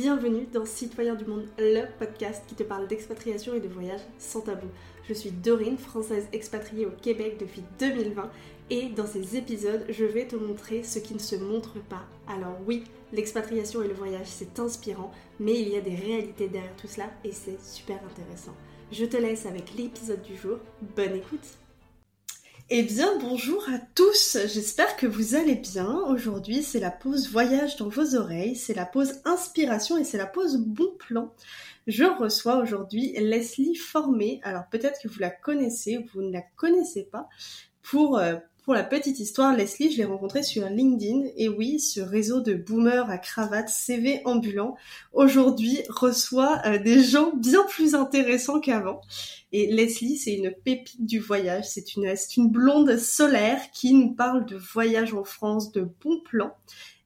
bienvenue dans Citoyens du Monde, le podcast qui te parle d'expatriation et de voyage sans tabou. Je suis Dorine, française expatriée au Québec depuis 2020 et dans ces épisodes, je vais te montrer ce qui ne se montre pas. Alors oui, l'expatriation et le voyage, c'est inspirant, mais il y a des réalités derrière tout cela et c'est super intéressant. Je te laisse avec l'épisode du jour. Bonne écoute eh bien, bonjour à tous, j'espère que vous allez bien. Aujourd'hui, c'est la pause voyage dans vos oreilles, c'est la pause inspiration et c'est la pause bon plan. Je reçois aujourd'hui Leslie Formé. Alors peut-être que vous la connaissez ou vous ne la connaissez pas. Pour, euh, pour la petite histoire, Leslie, je l'ai rencontrée sur LinkedIn. Et oui, ce réseau de boomers à cravate CV ambulant, aujourd'hui reçoit euh, des gens bien plus intéressants qu'avant. Et Leslie, c'est une pépite du voyage. C'est une, une blonde solaire qui nous parle de voyage en France, de bons plans.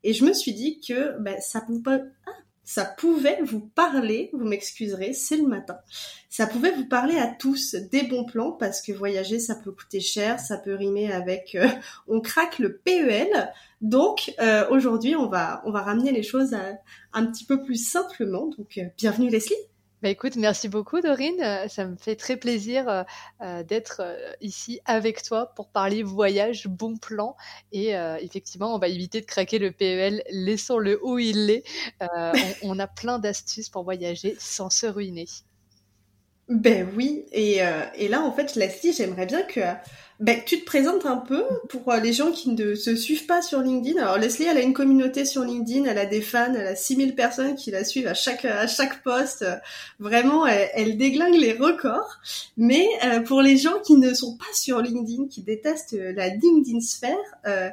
Et je me suis dit que ben, ça pouvait, ah, ça pouvait vous parler, vous m'excuserez, c'est le matin, ça pouvait vous parler à tous des bons plans parce que voyager ça peut coûter cher, ça peut rimer avec euh, on craque le PEL. Donc euh, aujourd'hui on va on va ramener les choses un petit peu plus simplement. Donc euh, bienvenue Leslie. Bah écoute, merci beaucoup Dorine. Euh, ça me fait très plaisir euh, euh, d'être ici avec toi pour parler voyage, bon plan. Et effectivement, on va éviter de craquer le PEL, laissons-le où il est. on, a plein d'astuces pour voyager sans se ruiner. Ben oui, et, et là en fait, Leslie, j'aimerais bien que ben, tu te présentes un peu pour euh, les gens qui ne se suivent pas sur LinkedIn. Alors Leslie, elle a une communauté sur LinkedIn, elle a des fans, elle a 6000 personnes qui la suivent à chaque à chaque poste. Vraiment, elle, déglingue les records. Mais euh, pour les gens qui ne sont pas sur LinkedIn, qui détestent la LinkedIn sphère, euh,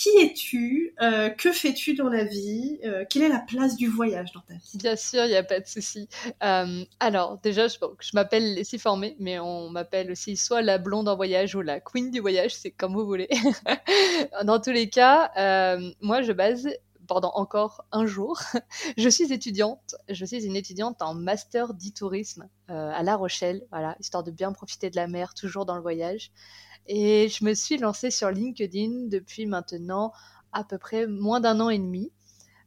qui es-tu euh, Que fais-tu dans la vie euh, Quelle est la place du voyage dans ta vie? Bien sûr, il n'y a pas de souci. Euh, alors, déjà, je, m'appelle Leslie Formé, mais on m'appelle aussi soit la blonde en voyage ou la queen du voyage, c'est comme vous voulez. dans tous les cas, moi, je base pendant encore un jour. je suis étudiante. Je suis une étudiante en master d'e-tourisme à La Rochelle, voilà, histoire de bien profiter de la mer, toujours dans le voyage. Et je me suis lancée sur LinkedIn depuis maintenant à peu près moins d'un an et demi.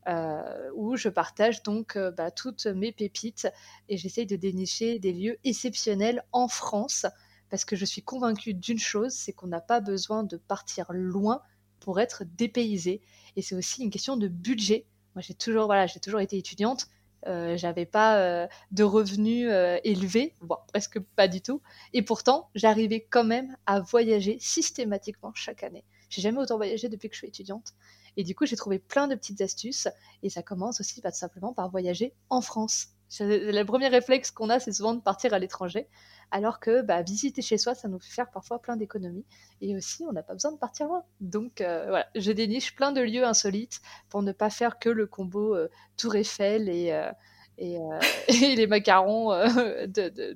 Euh, où je partage donc euh, bah, toutes mes pépites et j'essaye de dénicher des lieux exceptionnels en France parce que je suis convaincue d'une chose, c'est qu'on n'a pas besoin de partir loin pour être dépaysé et c'est aussi une question de budget. Moi j'ai toujours voilà, j'ai toujours été étudiante, euh, j'avais pas euh, de revenus euh, élevés, voire presque pas du tout. Et pourtant, j'arrivais quand même à voyager systématiquement chaque année. J'ai jamais autant voyagé depuis que je suis étudiante. Et du coup, j'ai trouvé plein de petites astuces. Et ça commence aussi pas tout simplement par voyager en France. Le premier réflexe qu'on a, c'est souvent de partir à l'étranger alors que bah, visiter chez soi, ça nous fait faire parfois plein d'économies. Et aussi, on n'a pas besoin de partir loin. Donc euh, voilà, je déniche plein de lieux insolites pour ne pas faire que le combo euh, Tour Eiffel et, euh, les macarons.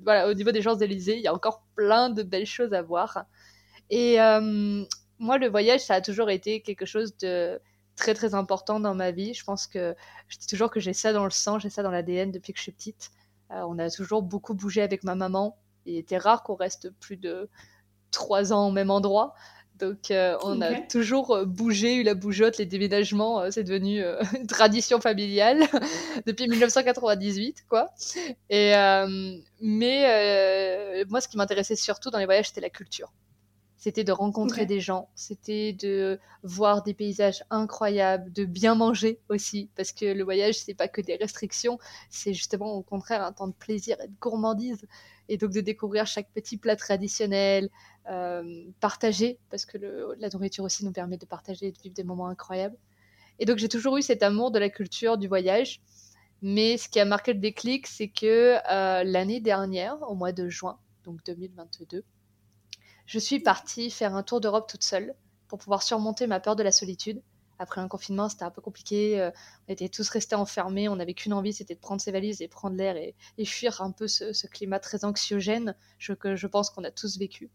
Voilà, au niveau des Champs-Élysées, il y a encore plein de belles choses à voir. Et moi, le voyage, ça a toujours été quelque chose de très très important dans ma vie. Je pense que je dis toujours que j'ai ça dans le sang, j'ai ça dans l'ADN depuis que je suis petite. on a toujours beaucoup bougé avec ma maman il était rare qu'on reste plus de trois ans au même endroit. Donc, euh, on a toujours euh, bougé, eu la bougeotte, les déménagements, euh, c'est devenu une tradition familiale depuis 1998, quoi. Et, mais moi, ce qui m'intéressait surtout dans les voyages, c'était la culture. C'était de rencontrer des gens, c'était de voir des paysages incroyables, de bien manger aussi, parce que le voyage, c'est pas que des restrictions, c'est justement au contraire un temps de plaisir et de gourmandise et donc de découvrir chaque petit plat traditionnel, euh, partager, parce que la nourriture aussi nous permet de partager et de vivre des moments incroyables. Et donc j'ai toujours eu cet amour de la culture, du voyage. Mais ce qui a marqué le déclic, c'est que euh, l'année dernière, au mois de juin, donc 2022, je suis partie faire un tour d'Europe toute seule pour pouvoir surmonter ma peur de la solitude après un confinement, c'était un peu compliqué. Euh, on était tous restés enfermés. On n'avait qu'une envie, c'était de prendre ses valises et prendre l'air et, fuir un peu ce, climat très anxiogène que je pense qu'on a tous vécu.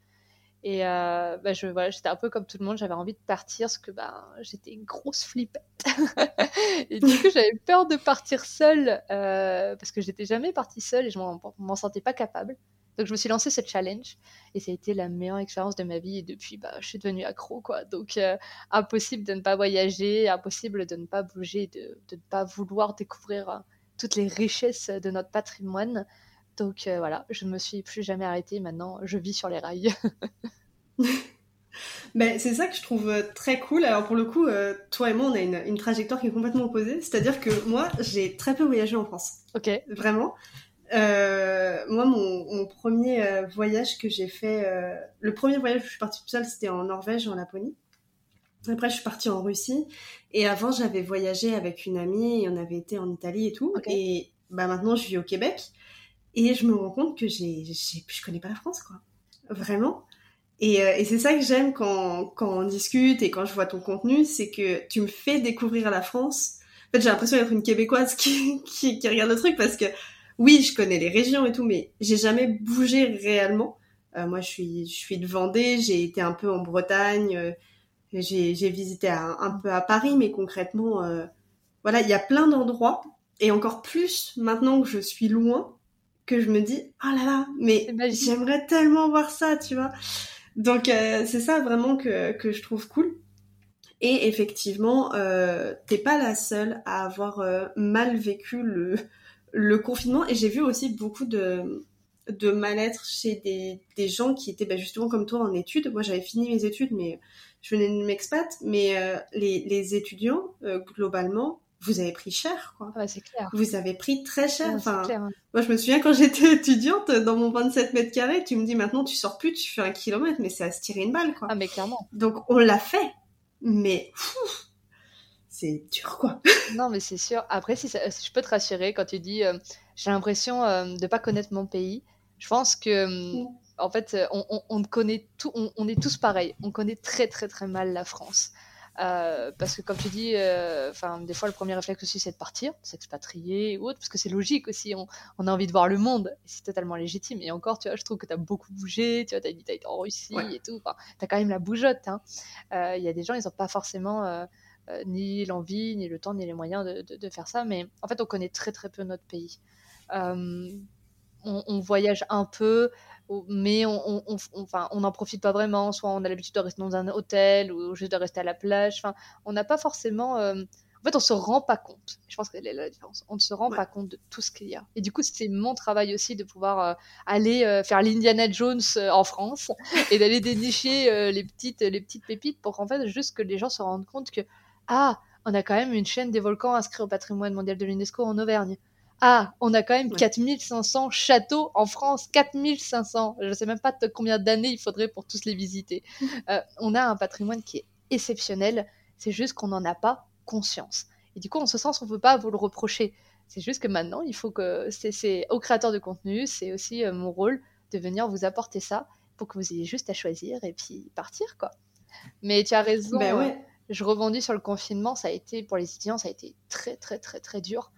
Et euh, bah, je, voilà, j'étais un peu comme tout le monde, j'avais envie de partir parce que bah, j'étais une grosse flippette. et du coup, j'avais peur de partir seule euh, parce que j'étais jamais partie seule et je m'en sentais pas capable. Donc je me suis lancé ce challenge et ça a été la meilleure expérience de ma vie et depuis bah, je suis devenue accro quoi. Donc euh, impossible de ne pas voyager, impossible de ne pas bouger, de, de ne pas vouloir découvrir toutes les richesses de notre patrimoine. Donc voilà, je ne me suis plus jamais arrêtée. Maintenant, je vis sur les rails. Ben, c'est ça que je trouve très cool. Alors pour le coup, toi et moi, on a une, une trajectoire qui est complètement opposée. C'est-à-dire que moi, j'ai très peu voyagé en France. Ok. Vraiment. Euh, moi, mon, mon premier euh, voyage que j'ai fait, euh, le premier voyage où je suis partie toute seule, c'était en Norvège, en Laponie. Après, je suis partie en Russie. Et avant, j'avais voyagé avec une amie et on avait été en Italie et tout. Et bah, maintenant, je vis au Québec. Et je me rends compte que j'ai, j'ai, je connais pas la France, quoi. Vraiment. Et, et c'est ça que j'aime quand, quand on discute et quand je vois ton contenu, c'est que tu me fais découvrir la France. En fait, j'ai l'impression d'être une Québécoise qui, qui, qui regarde le truc parce que oui, je connais les régions et tout, mais j'ai jamais bougé réellement. Euh, moi, je suis, je suis de Vendée, j'ai été un peu en Bretagne, euh, j'ai, j'ai visité un, peu à Paris, mais concrètement, euh, voilà, il y a plein d'endroits, et encore plus maintenant que je suis loin, que je me dis, oh là là, mais j'aimerais tellement voir ça, tu vois. Donc, c'est ça vraiment que, que je trouve cool. Et effectivement, t'es pas la seule à avoir mal vécu le, le confinement et j'ai vu aussi beaucoup de, de mal-être chez des, des, gens qui étaient bah, justement comme toi en études. Moi, j'avais fini mes études, mais je venais de m'expat. Mais euh, les, les, étudiants, euh, globalement, vous avez pris cher, quoi. Ouais, c'est clair. Vous avez pris très cher. enfin, hein. moi, je me souviens quand j'étais étudiante, dans mon 27 mètres carrés, tu me dis maintenant, tu sors plus, tu fais un kilomètre, mais c'est à se tirer une balle, quoi. Ah, mais clairement. Donc, on l'a fait. Mais, c'est dur, quoi. non, mais c'est sûr. Après, si, je peux te rassurer quand tu dis euh, j'ai l'impression euh, de pas connaître mon pays, je pense que. En fait, on, on, connaît tout, on, est tous pareils. On connaît très très très mal la France. Euh, parce que comme tu dis, enfin des fois le premier réflexe aussi c'est de partir, de s'expatrier ou autre, parce que c'est logique aussi, on, a envie de voir le monde, c'est totalement légitime. Et encore, tu vois, je trouve que tu as beaucoup bougé, tu vois, tu as dit été en Russie et tout, tu as quand même la bougeotte. Il hein. y a des gens, ils n'ont pas forcément euh, ni l'envie, ni le temps, ni les moyens de, faire ça. Mais en fait, on connaît très très peu notre pays. Euh, on, voyage un peu, mais on n'en profite pas vraiment. Soit on a l'habitude de rester dans un hôtel ou juste de rester à la plage. Enfin, on n'a pas forcément. Euh, en fait, on se rend pas compte. Je pense qu'elle est la différence. On ne se rend pas compte de tout ce qu'il y a. Et du coup, c'est mon travail aussi de pouvoir aller faire l'Indiana Jones en France et d'aller dénicher les petites les petites pépites pour qu'en fait juste que les gens se rendent compte que ah, on a quand même une chaîne des volcans inscrits au patrimoine mondial de l'UNESCO en Auvergne. Ah, on a quand même 4500 châteaux en France, 4500. Je ne sais même pas combien d'années il faudrait pour tous les visiter. Euh, on a un patrimoine qui est exceptionnel, c'est juste qu'on n'en a pas conscience. Et du coup, en ce sens, on ne peut pas vous le reprocher. C'est juste que maintenant, il faut que c'est aux créateurs de contenu, c'est aussi euh, mon rôle de venir vous apporter ça pour que vous ayez juste à choisir et puis partir, quoi. Mais tu as raison. Ben ouais je rebondis sur le confinement, ça a été, pour les étudiants, ça a été très, très, très, très dur.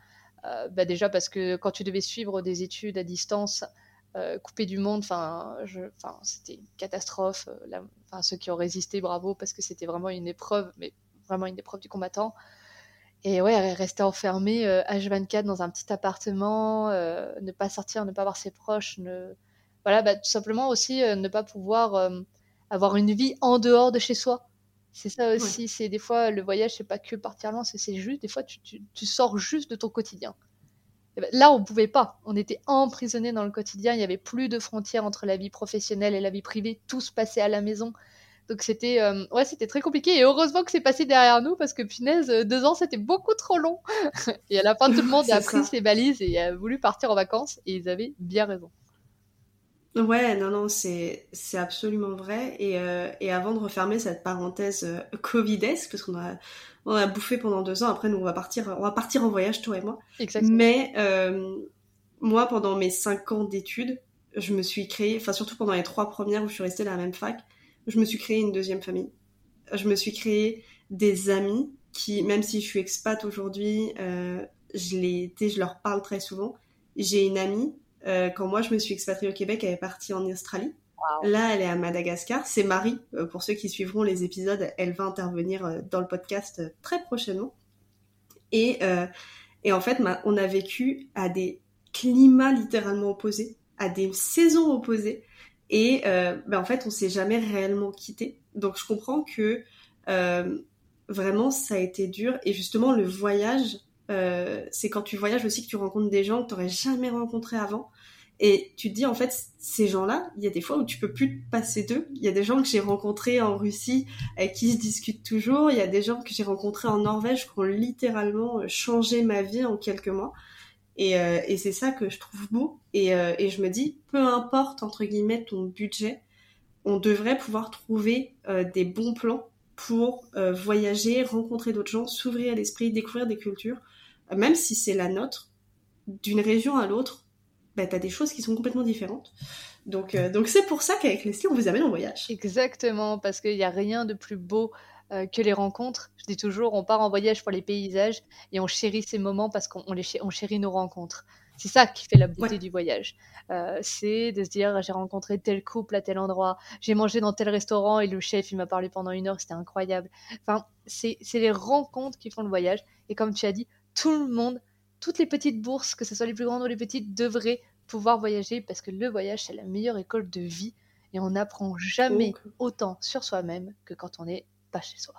Euh, bah déjà parce que quand tu devais suivre des études à distance, euh, coupé du monde, enfin, c'était une catastrophe. Euh, ceux qui ont résisté, bravo, parce que c'était vraiment une épreuve, mais vraiment une épreuve du combattant. Et ouais, rester enfermé H24 dans un petit appartement, ne pas sortir, ne pas voir ses proches, voilà, bah, tout simplement aussi ne pas pouvoir avoir une vie en dehors de chez soi. C'est ça aussi, c'est des fois le voyage, c'est pas que partir loin, c'est juste des fois tu, tu, sors juste de ton quotidien. Ben, là, on pouvait pas, on était emprisonné dans le quotidien, il y avait plus de frontières entre la vie professionnelle et la vie privée, tout se passait à la maison. Donc c'était euh, ouais, c'était très compliqué et heureusement que c'est passé derrière nous parce que punaise, euh, deux ans c'était beaucoup trop long. et à la fin, tout le monde a pris ses balises et a voulu partir en vacances et ils avaient bien raison. Ouais, non, non, c'est, c'est absolument vrai. Et, euh, et avant de refermer cette parenthèse euh, Covidesque, parce qu'on a, on a bouffé pendant deux ans, après nous on va partir, on va partir en voyage, toi et moi. Exactement. Mais euh, moi, pendant mes cinq ans d'études, je me suis créé, enfin surtout pendant les trois premières où je suis restée dans la même fac, je me suis créé une deuxième famille. Je me suis créé des amis qui, même si je suis expat aujourd'hui, euh, je les, je leur parle très souvent. J'ai une amie euh, quand moi je me suis expatriée au Québec, elle est partie en Australie. Là, elle est à Madagascar. C'est Marie. Euh, pour ceux qui suivront les épisodes, elle va intervenir euh, dans le podcast très prochainement. Et, et en fait, on a vécu à des climats littéralement opposés, à des saisons opposées. Et ben en fait, on s'est jamais réellement quitté. Donc, je comprends que vraiment, ça a été dur. Et justement, le voyage c'est quand tu voyages aussi que tu rencontres des gens que tu n'aurais jamais rencontrés avant. Et tu te dis, en fait, ces gens-là, il y a des fois où tu peux plus te passer d'eux. Il y a des gens que j'ai rencontrés en Russie avec qui je discute toujours. Il y a des gens que j'ai rencontrés en Norvège qui ont littéralement changé ma vie en quelques mois. Et, euh, c'est ça que je trouve beau. Et, euh, je me dis, peu importe, entre guillemets, ton budget, on devrait pouvoir trouver euh, des bons plans pour voyager, rencontrer d'autres gens, s'ouvrir l'esprit, découvrir des cultures. Même si c'est la nôtre, d'une région à l'autre, bah, tu as des choses qui sont complètement différentes. Donc donc c'est pour ça qu'avec Leslie, on vous amène en voyage. Exactement, parce qu'il n'y a rien de plus beau euh, que les rencontres. Je dis toujours, on part en voyage pour les paysages et on chérit ces moments parce qu'on on chérit nos rencontres. C'est ça qui fait la beauté du voyage. Euh, c'est de se dire, j'ai rencontré tel couple à tel endroit, j'ai mangé dans tel restaurant et le chef, il m'a parlé pendant une heure, c'était incroyable. Enfin, c'est les rencontres qui font le voyage. Et comme tu as dit, tout le monde, toutes les petites bourses, que ce soit les plus grandes ou les petites, devraient pouvoir voyager parce que le voyage, c'est la meilleure école de vie et on n'apprend jamais autant sur soi-même que quand on est chez soi.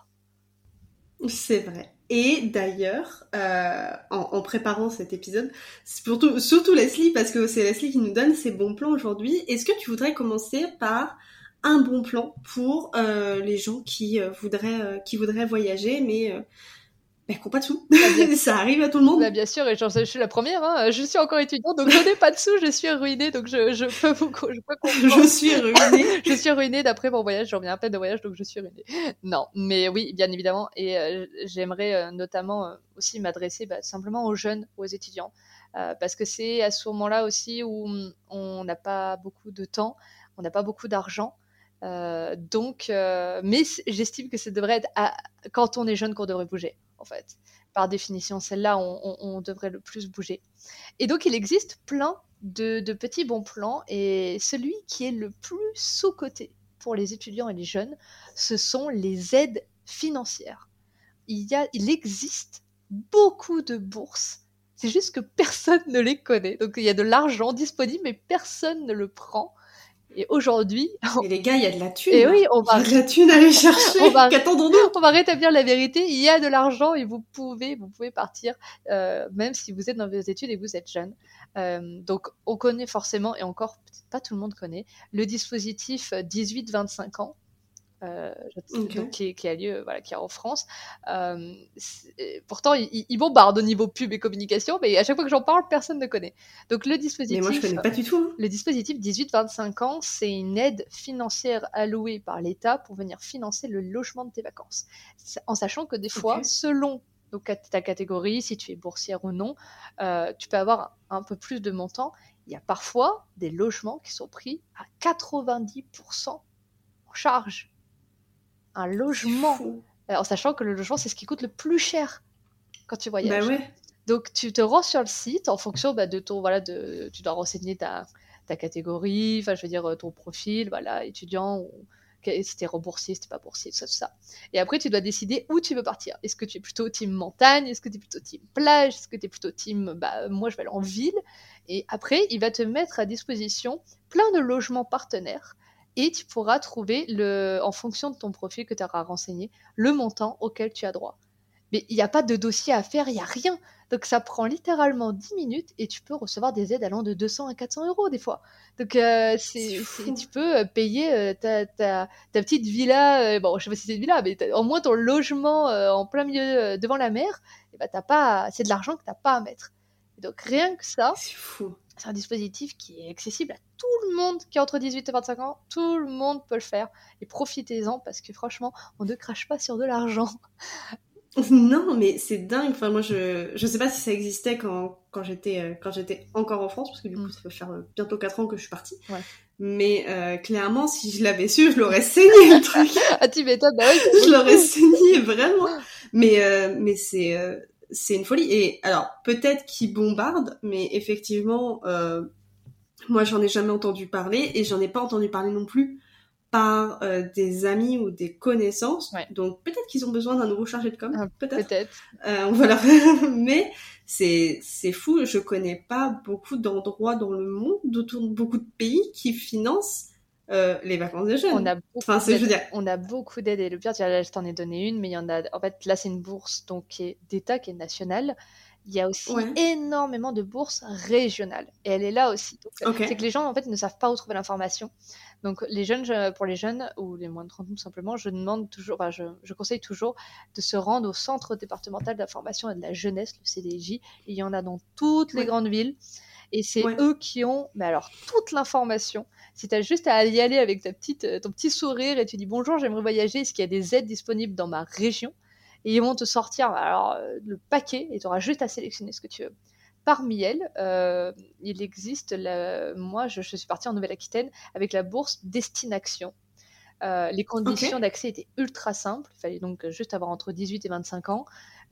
C'est vrai. Et d'ailleurs, euh, en, préparant cet épisode, surtout, surtout Leslie, parce que c'est Leslie qui nous donne ses bons plans aujourd'hui, est-ce que tu voudrais commencer par un bon plan pour euh, les gens qui, euh, voudraient, qui voudraient voyager, mais mais qu'on pas de sous. Bah, ça arrive à tout le monde. Bah, bien sûr, et je suis la première. Hein. Je suis encore étudiante, donc je n'ai pas de sous, je suis ruinée, donc je, je peux vous je, peux je suis ruinée. je suis ruinée d'après mon voyage. Je reviens à peine de voyage, donc je suis ruinée. Non, mais oui, bien évidemment. Et euh, j'aimerais euh, notamment euh, aussi m'adresser bah, simplement aux jeunes, aux étudiants, parce que c'est à ce moment-là aussi où on n'a pas beaucoup de temps, on n'a pas beaucoup d'argent. donc, mais j'estime que ça devrait être quand on est jeune qu'on devrait bouger fait. Par définition, celle-là, on, devrait le plus bouger. Et donc, il existe plein de, petits bons plans, et celui qui est le plus sous-coté pour les étudiants et les jeunes, ce sont les aides financières. Il, y a, il existe beaucoup de bourses, c'est juste que personne ne les connaît. Donc, il y a de l'argent disponible, mais personne ne le prend. Et aujourd'hui. Et les gars, il y a de la thune. Et oui, on va. de la thune à aller chercher. on va... Qu'attendons-nous On va rétablir la vérité. Il y a de l'argent et vous pouvez, vous pouvez partir, euh, même si vous êtes dans vos études et que vous êtes jeune. Euh, donc, on connaît forcément, et encore, pas tout le monde connaît, le dispositif 18-25 ans euh, qui, qui, a lieu, voilà, qui est en France. Euh, pourtant, il, bombarde au niveau pub et communication, mais à chaque fois que j'en parle, personne ne connaît. Donc le dispositif. Mais moi, je connais pas du tout. Hein. Le dispositif 18-25 ans, c'est une aide financière allouée par l'État pour venir financer le logement de tes vacances. En sachant que des fois, selon donc, ta catégorie, si tu es boursière ou non, euh, tu peux avoir un peu plus de montant. Il y a parfois des logements qui sont pris à 90% en charge un logement. Euh, en sachant que le logement, c'est ce qui coûte le plus cher quand tu voyages. Bah Donc, tu te rends sur le site en fonction bah, de ton. Voilà, de, tu dois renseigner ta, ta catégorie, enfin, je veux dire, euh, ton profil, voilà, étudiant, ou si t'es remboursé, si t'es pas boursier, tout ça, tout ça. Et après, tu dois décider où tu veux partir. Est-ce que tu es plutôt team montagne? Est-ce que tu es plutôt team plage? Est-ce que tu es plutôt team, bah, moi, je vais aller en ville? Et après, il va te mettre à disposition plein de logements partenaires et tu pourras trouver, le, en fonction de ton profil que tu auras renseigné, le montant auquel tu as droit. Mais il n'y a pas de dossier à faire, il n'y a rien. Donc ça prend littéralement 10 minutes et tu peux recevoir des aides allant de 200 à 400 euros des fois. Donc euh, c'est, tu peux euh, payer euh, ta, ta, ta, petite villa, bon je sais pas si c'est une villa, mais au moins ton logement en plein milieu devant la mer, et bah, t'as pas, c'est de l'argent que tu n'as pas à mettre. donc rien que ça, c'est fou c'est un dispositif qui est accessible à tout le monde qui a entre 18 et 25 ans. Tout le monde peut le faire. Et profitez-en parce que franchement, on ne crache pas sur de l'argent. Non, mais c'est dingue. Enfin, moi, je je sais pas si ça existait quand, quand j'étais euh, quand j'étais encore en France, parce que du coup, mm. ça fait faire euh, bientôt 4 ans que je suis partie. Mais euh, clairement, si je l'avais su, je l'aurais saigné le truc. ah, tu m'étonnes, bah oui. je l'aurais saigné vraiment. Mais mais c'est c'est une folie. Et alors, peut-être qu'ils bombardent, mais effectivement, euh, moi, j'en ai jamais entendu parler et j'en ai pas entendu parler non plus par euh, des amis ou des connaissances. Donc, peut-être qu'ils ont besoin d'un nouveau chargé de com. Ah, peut-être. Peut euh, voilà. mais c'est c'est fou. Je connais pas beaucoup d'endroits dans le monde, autour de beaucoup de pays qui financent euh, les vacances de jeunes. On a beaucoup Enfin, je veux dire, On a beaucoup d'aides et le pire, là, je t'en ai donné une, mais il y en a. En fait, là, c'est une bourse donc qui est d'État, qui est nationale. Il y a aussi Ouais. énormément de bourses régionales et elle est là aussi. C'est que les gens en fait ne savent pas où trouver l'information. Donc les jeunes, je- pour les jeunes ou les moins de 30 ans tout simplement, je demande toujours, enfin, je, je conseille toujours de se rendre au centre départemental d'information et de la jeunesse, le CDJ. Il y en a dans toutes les grandes villes. Et c'est Ouais. eux qui ont, mais alors, toute l'information. Si tu as juste à y aller avec ta petite, euh, ton petit sourire et tu dis bonjour, j'aimerais voyager, est-ce qu'il y a des aides disponibles dans ma région? Et ils vont te sortir alors, euh, le paquet et tu auras juste à sélectionner ce que tu veux. Parmi elles, euh, il existe, la- moi je, je suis partie en Nouvelle-Aquitaine avec la bourse Destination. Euh, les conditions d'accès étaient ultra simples, il fallait donc juste avoir entre 18 et 25 ans,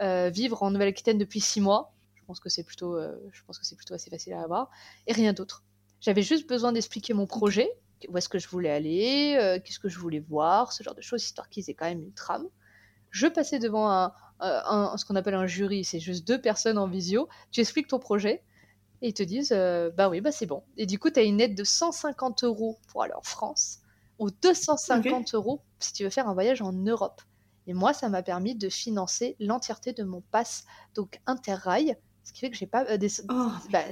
euh, vivre en Nouvelle-Aquitaine depuis 6 mois, pense que c'est plutôt, euh, je pense que c'est plutôt assez facile à avoir, et rien d'autre. J'avais juste besoin d'expliquer mon projet, où est-ce que je voulais aller, euh, qu'est-ce que je voulais voir, ce genre de choses, histoire qu'ils aient quand même une trame. Je passais devant un, euh, un- ce qu'on appelle un jury, c'est juste deux personnes en visio, tu expliques ton projet, et ils te disent, euh, bah oui, bah c'est bon. Et du coup, tu as une aide de 150 euros pour aller en France, ou 250 euros si tu veux faire un voyage en Europe. Et moi, ça m'a permis de financer l'entièreté de mon pass, donc Interrail, ce qui fait que j'ai pas euh, des... Oh, bah,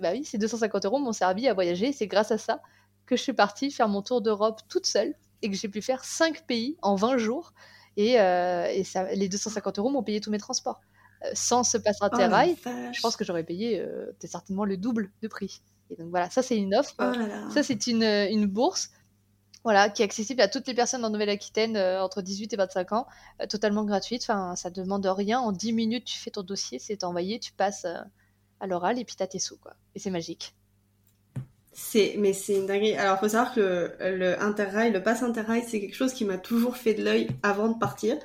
bah oui, ces 250 euros m'ont servi à voyager. C'est grâce à ça que je suis partie faire mon tour d'Europe toute seule et que j'ai pu faire 5 pays en 20 jours. Et, euh, et ça, les 250 euros m'ont payé tous mes transports. Euh, sans ce pass oh la Interrail, vache. je pense que j'aurais payé certainement le double de prix. Et donc voilà, ça c'est une offre. Oh là là. Ça, c'est une, une bourse voilà, qui est accessible à toutes les personnes en Nouvelle-Aquitaine euh, entre 18 et 25 ans, euh, totalement gratuite. Enfin, ça demande rien. En 10 minutes, tu fais ton dossier, c'est envoyé, tu passes euh, à l'oral et puis t'as tes sous. Quoi. Et c'est magique. C'est, mais c'est une dinguerie. Alors, faut savoir que le, le Interrail, le pass Interrail, c'est quelque chose qui m'a toujours fait de l'œil avant de partir,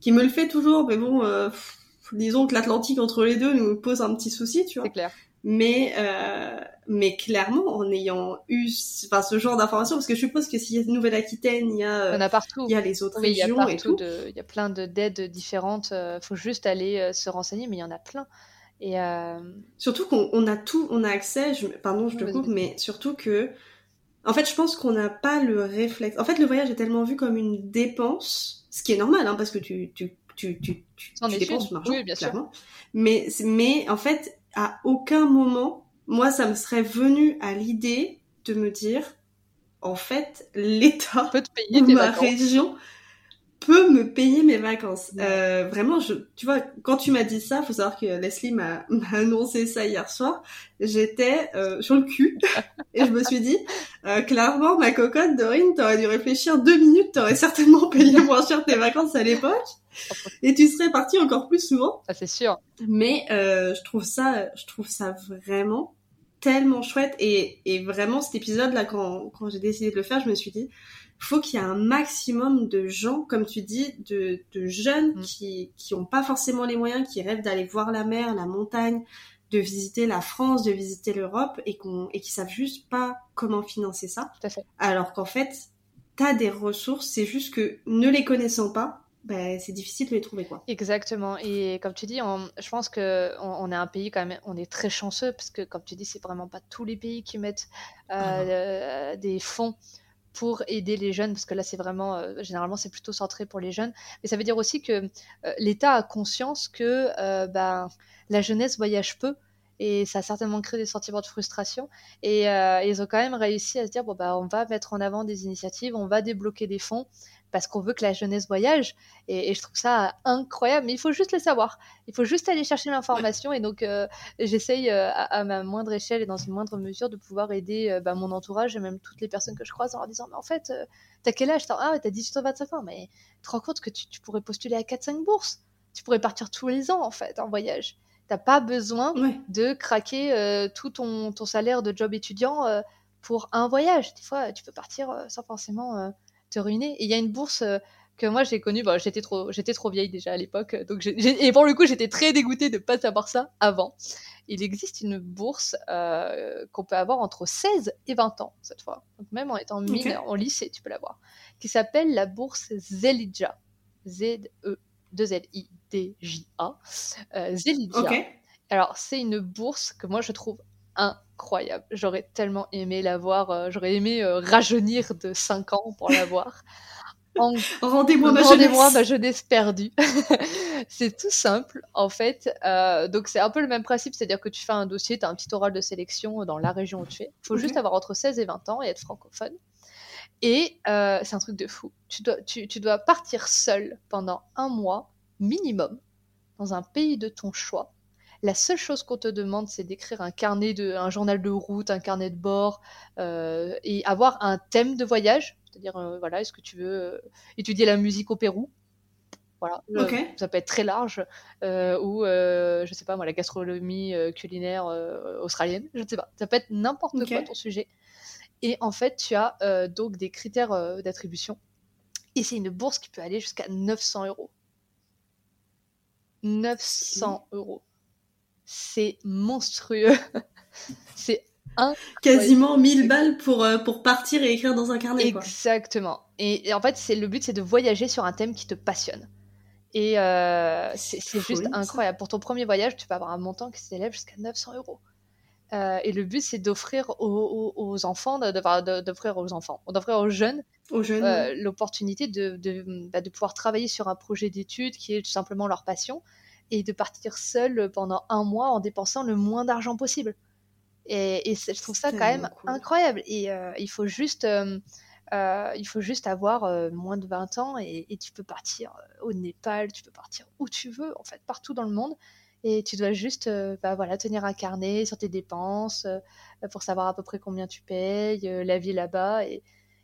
qui me le fait toujours, mais bon, pff, disons que l'Atlantique entre les deux nous pose un petit souci, tu vois. C'est clair. Mais, euh, mais clairement, en ayant eu, enfin, ce genre d'informations, parce que je suppose que s'il y a Nouvelle-Aquitaine, il y a, Il y en euh, a partout. il y a les autres Oui, il y a régions et tout. de- il y a plein de- d'aides différentes. Il faut juste aller euh, se renseigner, mais il y en a plein. Et euh, Surtout qu'on on a tout, on a accès, je, pardon, je te coupe, mais surtout que, en fait, je pense qu'on n'a pas le réflexe. En fait, le voyage est tellement vu comme une dépense, ce qui est normal, hein, parce que tu, tu, tu, tu, tu, dépenses Oui, bien sûr. clairement. Mais, mais, en fait, à aucun moment, moi, ça me serait venu à l'idée de me dire, en fait, l'État tes ma vacances. région peut me payer mes vacances. Euh, vraiment, je, tu vois, quand tu m'as dit ça, faut savoir que Leslie m'a m'a annoncé ça hier soir. J'étais euh, sur le cul et je me suis dit, euh, clairement, ma cocotte, Dorine, t'aurais dû réfléchir deux minutes, t'aurais certainement payé moins cher tes vacances à l'époque et tu serais partie encore plus souvent. Ça, c'est sûr. Mais euh, je trouve ça, je trouve ça vraiment tellement chouette et, et vraiment cet épisode là quand, quand j'ai décidé de le faire, je me suis dit faut qu'il y ait un maximum de gens, comme tu dis, de, de jeunes Mm. qui qui ont pas forcément les moyens, qui rêvent d'aller voir la mer, la montagne, de visiter la France, de visiter l'Europe et qu'on et qui savent juste pas comment financer ça. Tout à fait. Alors qu'en fait, t'as des ressources, c'est juste que ne les connaissant pas, ben c'est difficile de les trouver quoi. Exactement. Et comme tu dis, on- je pense que on, on est un pays quand même, on est très chanceux parce que comme tu dis, c'est vraiment pas tous les pays qui mettent euh, Ah euh, des fonds pour aider les jeunes parce que là c'est vraiment euh, généralement c'est plutôt centré pour les jeunes. Mais ça veut dire aussi que euh, l'État a conscience que euh, ben, la jeunesse voyage peu et ça a certainement créé des sentiments de frustration. Et ils ont quand même réussi à se dire bon bah on va mettre en avant des initiatives on va débloquer des fonds parce qu'on veut que la jeunesse voyage. Et, et je trouve ça incroyable. Mais il faut juste le savoir. Il faut juste aller chercher l'information. Et donc euh, j'essaye euh, à, à ma moindre échelle et dans une moindre mesure de pouvoir aider euh, bah, mon entourage et même toutes les personnes que je croise en leur disant mais en fait t'as quel âge? Ah t'as 18 ans 25 ans. Mais tu te rends compte que tu, tu pourrais postuler à 4-5 bourses. Tu pourrais partir tous les ans en fait en voyage. T'as pas besoin Ouais. de craquer tout ton, ton salaire de job étudiant pour un voyage. Des fois, tu peux partir sans forcément te ruiner. Et il y a une bourse euh, que moi j'ai connue, bon, j'étais trop, j'étais trop vieille déjà à l'époque, euh, donc et pour le coup j'étais très dégoûtée de pas savoir ça avant. Il existe une bourse euh, qu'on peut avoir entre 16 et 20 ans cette fois, donc même en étant mineur, en lycée, tu peux l'avoir, qui s'appelle la bourse Zelidja, Z E 2 L I D J A, euh, Zelidja. Alors, c'est une bourse que moi je trouve incroyable. J'aurais tellement aimé l'avoir, euh, j'aurais aimé euh, rajeunir de 5 ans pour l'avoir. Rendez-moi ma, Rendez ma, jeunesse perdue. c'est tout simple, en fait. Euh, donc, c'est un peu le même principe, c'est-à-dire que tu fais un dossier, tu as un petit oral de sélection dans la région où tu es. Il faut juste avoir entre 16 et 20 ans et être francophone. Et c'est un truc de fou. Tu dois, tu, tu dois partir seul pendant un mois minimum dans un pays de ton choix la seule chose qu'on te demande, c'est d'écrire un carnet de, un journal de route, un carnet de bord, euh, et avoir un thème de voyage. C'est-à-dire, euh, voilà, est-ce que tu veux euh, étudier la musique au Pérou? Voilà, ça peut être très large, ou je sais pas moi, la gastronomie culinaire australienne, je ne sais pas. Ça peut être n'importe quoi ton sujet. Et en fait, tu as donc des critères d'attribution. Et c'est une bourse qui peut aller jusqu'à 900 euros. 900 euros c'est monstrueux. c'est un quasiment 1000 balles pour, euh, pour partir et écrire dans un carnet. Exactement. Et, en fait, c'est le but, c'est de voyager sur un thème qui te passionne. Et euh, c'est juste incroyable. Pour ton premier voyage, tu peux avoir un montant qui s'élève jusqu'à 900 euros. Euh, et le but, c'est d'offrir aux, enfants, d'offrir aux enfants, d'offrir aux jeunes, aux jeunes l'opportunité de, de, bah, de, pouvoir travailler sur un projet d'études qui est tout simplement leur passion et de partir seul pendant un mois en dépensant le moins d'argent possible. Et, je trouve ça quand même incroyable. Et euh, il faut juste, euh, euh, il faut juste avoir moins de 20 ans et, tu peux partir au Népal, tu peux partir où tu veux, en fait, partout dans le monde. Et tu dois juste bah, voilà, tenir un carnet sur tes dépenses pour savoir à peu près combien tu payes, la vie là-bas et,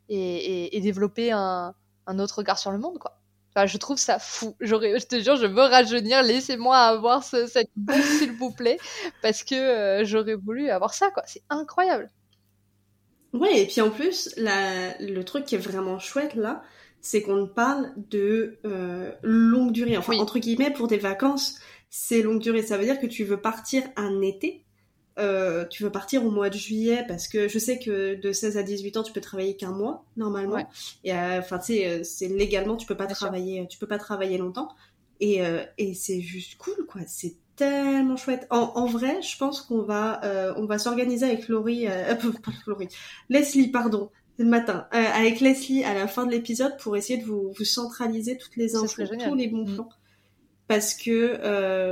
et, développer un, un autre regard sur le monde. quoi je trouve ça fou. J'aurais, je te jure, je veux rajeunir. Laissez-moi avoir cette bourse, s'il vous plaît, parce que euh, j'aurais voulu avoir ça, quoi. C'est incroyable. Ouais, et puis en plus, le truc qui est vraiment chouette là, c'est qu'on parle de euh, longue durée. Enfin, entre guillemets, pour des vacances, c'est longue durée. Ça veut dire que tu veux partir un été, euh, tu veux partir au mois de juillet parce que je sais que de 16 à 18 ans tu peux travailler qu'un mois normalement. Et euh, enfin tu sais euh, c'est légalement tu peux pas travailler tu peux pas travailler longtemps. Et, et c'est juste cool quoi. C'est tellement chouette. En, en, vrai je pense qu'on va on va s'organiser avec Laurie pas Laurie. Leslie pardon le matin. Avec Leslie à la fin de l'épisode pour essayer de vous, vous centraliser toutes les infos tous les bons mm. plans. Parce que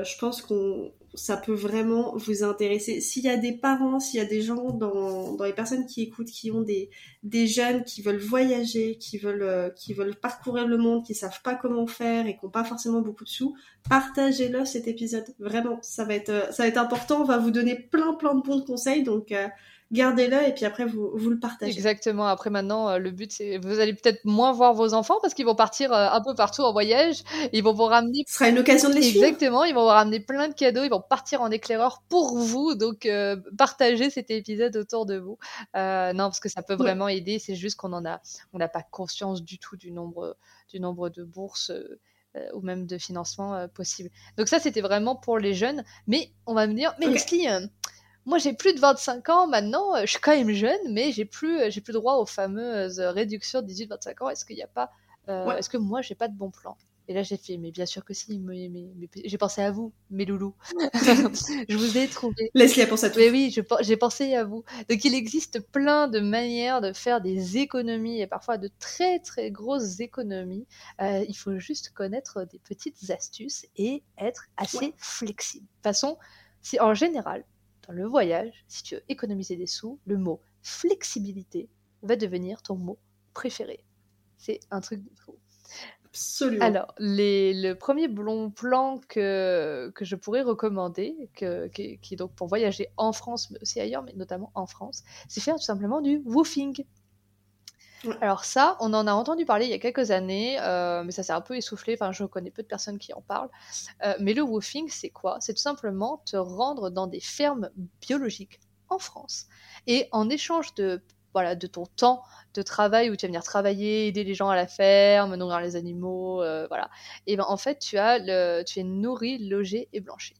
je pense qu'on ça peut vraiment vous intéresser. S'il y a des parents, s'il y a des gens dans, dans les personnes qui écoutent, qui ont des, des jeunes qui veulent voyager, qui veulent, euh, qui veulent parcourir le monde, qui savent pas comment faire et qui n'ont pas forcément beaucoup de sous, partagez-le cet épisode. Vraiment, ça va être, euh, ça va être important. On va vous donner plein, plein de bons conseils. Donc, euh, gardez-le et puis après vous, vous le partagez. Exactement. Après maintenant, euh, le but c'est vous allez peut-être moins voir vos enfants parce qu'ils vont partir euh, un peu partout en voyage. Ils vont vous ramener. Ce sera une occasion de les suivre. Exactement. Ils vont vous ramener plein de cadeaux. Ils vont partir en éclaireur pour vous. Donc euh, partagez cet épisode autour de vous. non parce que ça peut vraiment aider. C'est juste qu'on en a, on n'a pas conscience du tout du nombre, du nombre de bourses. ou même de financement possible. Donc ça, c'était vraiment pour les jeunes. Mais on va me dire, mais Leslie, moi j'ai plus de 25 ans maintenant, euh, je suis quand même jeune, mais j'ai plus, euh, j'ai plus droit aux fameuses réductions 18-25 ans. Est-ce qu'il n'y a pas, euh, est-ce que moi j'ai pas de bon plan? Et là j'ai fait, mais bien sûr que si, mais, j'ai pensé à vous, mes loulous. je vous ai trouvé. Laisse-les penser à toi. Mais oui, j'ai pensé à vous. Donc il existe plein de manières de faire des économies et parfois de très très grosses économies. il faut juste connaître des petites astuces et être assez flexible. De toute façon, c'est en général dans le voyage, si tu veux économiser des sous, le mot flexibilité va devenir ton mot préféré. C'est un truc de fou. Absolument. Alors, le premier bon plan que, que je pourrais recommander, que, qui, est donc pour voyager en France, mais aussi ailleurs, mais notamment en France, c'est faire tout simplement du woofing. Alors ça, on en a entendu parler il y a quelques années, euh, mais ça s'est un peu essoufflé. Enfin, je connais peu de personnes qui en parlent. Euh, mais le woofing, c'est quoi? C'est tout simplement te rendre dans des fermes biologiques en France et en échange de voilà de ton temps de travail où tu vas venir travailler, aider les gens à la ferme, nourrir les animaux, euh, voilà. Et ben en fait, tu as le, tu es nourri, logé et blanchi,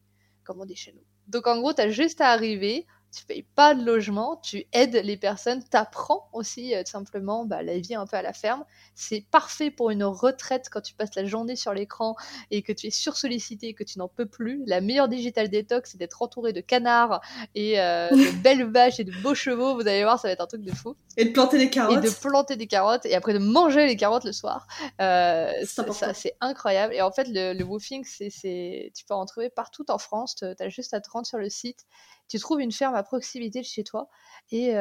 comme on dit chez nous. Donc en gros, tu as juste à arriver, tu payes pas de logement, tu aides les personnes, t'apprends aussi euh, simplement bah, la vie un peu à la ferme. C'est parfait pour une retraite quand tu passes la journée sur l'écran et que tu es sursollicité et que tu n'en peux plus. La meilleure digital détox, c'est d'être entouré de canards et euh, de belles vaches et de beaux chevaux. Vous allez voir, ça va être un truc de fou. Et de planter des carottes. Et de planter des carottes et après de manger les carottes le soir. Euh, ça, c'est incroyable. Et en fait, le, le woofing, c'est, tu peux en trouver partout en France. Tu as juste à te rendre sur le site tu trouves une ferme à proximité de chez toi et,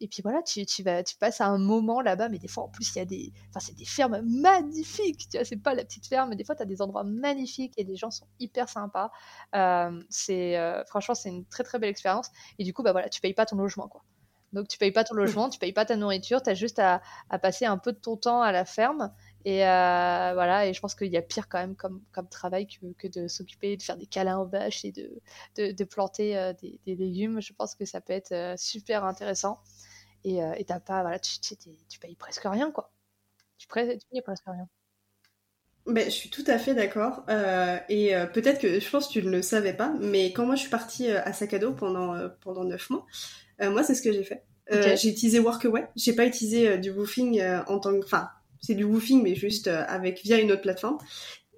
et puis voilà, tu, tu, vas, tu passes à un moment là-bas, mais des fois en plus il y a des, enfin c'est des fermes magnifiques, tu vois, c'est pas la petite ferme, mais des fois tu as des endroits magnifiques et les gens sont hyper sympas. c'est franchement c'est une très très belle expérience et du coup bah voilà, tu payes pas ton logement quoi. Donc tu payes pas ton logement, tu payes pas ta nourriture, tu as juste à, à, passer un peu de ton temps à la ferme et euh, voilà, et je pense qu'il y a pire quand même comme, comme travail que, que de s'occuper de faire des câlins aux vaches et de, de, de planter euh, des, des, légumes. Je pense que ça peut être euh, super intéressant. Et t'as pas, voilà, tu, tu, tu, payes presque rien, quoi. Tu, payes, presque rien. Ben, je suis tout à fait d'accord. et peut-être que je pense que tu ne le savais pas, mais quand moi je suis partie à sac à dos pendant, pendant 9 mois, moi c'est ce que j'ai fait. J'ai utilisé Workaway. J'ai pas utilisé du woofing en tant que. Enfin, c'est du woofing, mais juste euh, avec via une autre plateforme.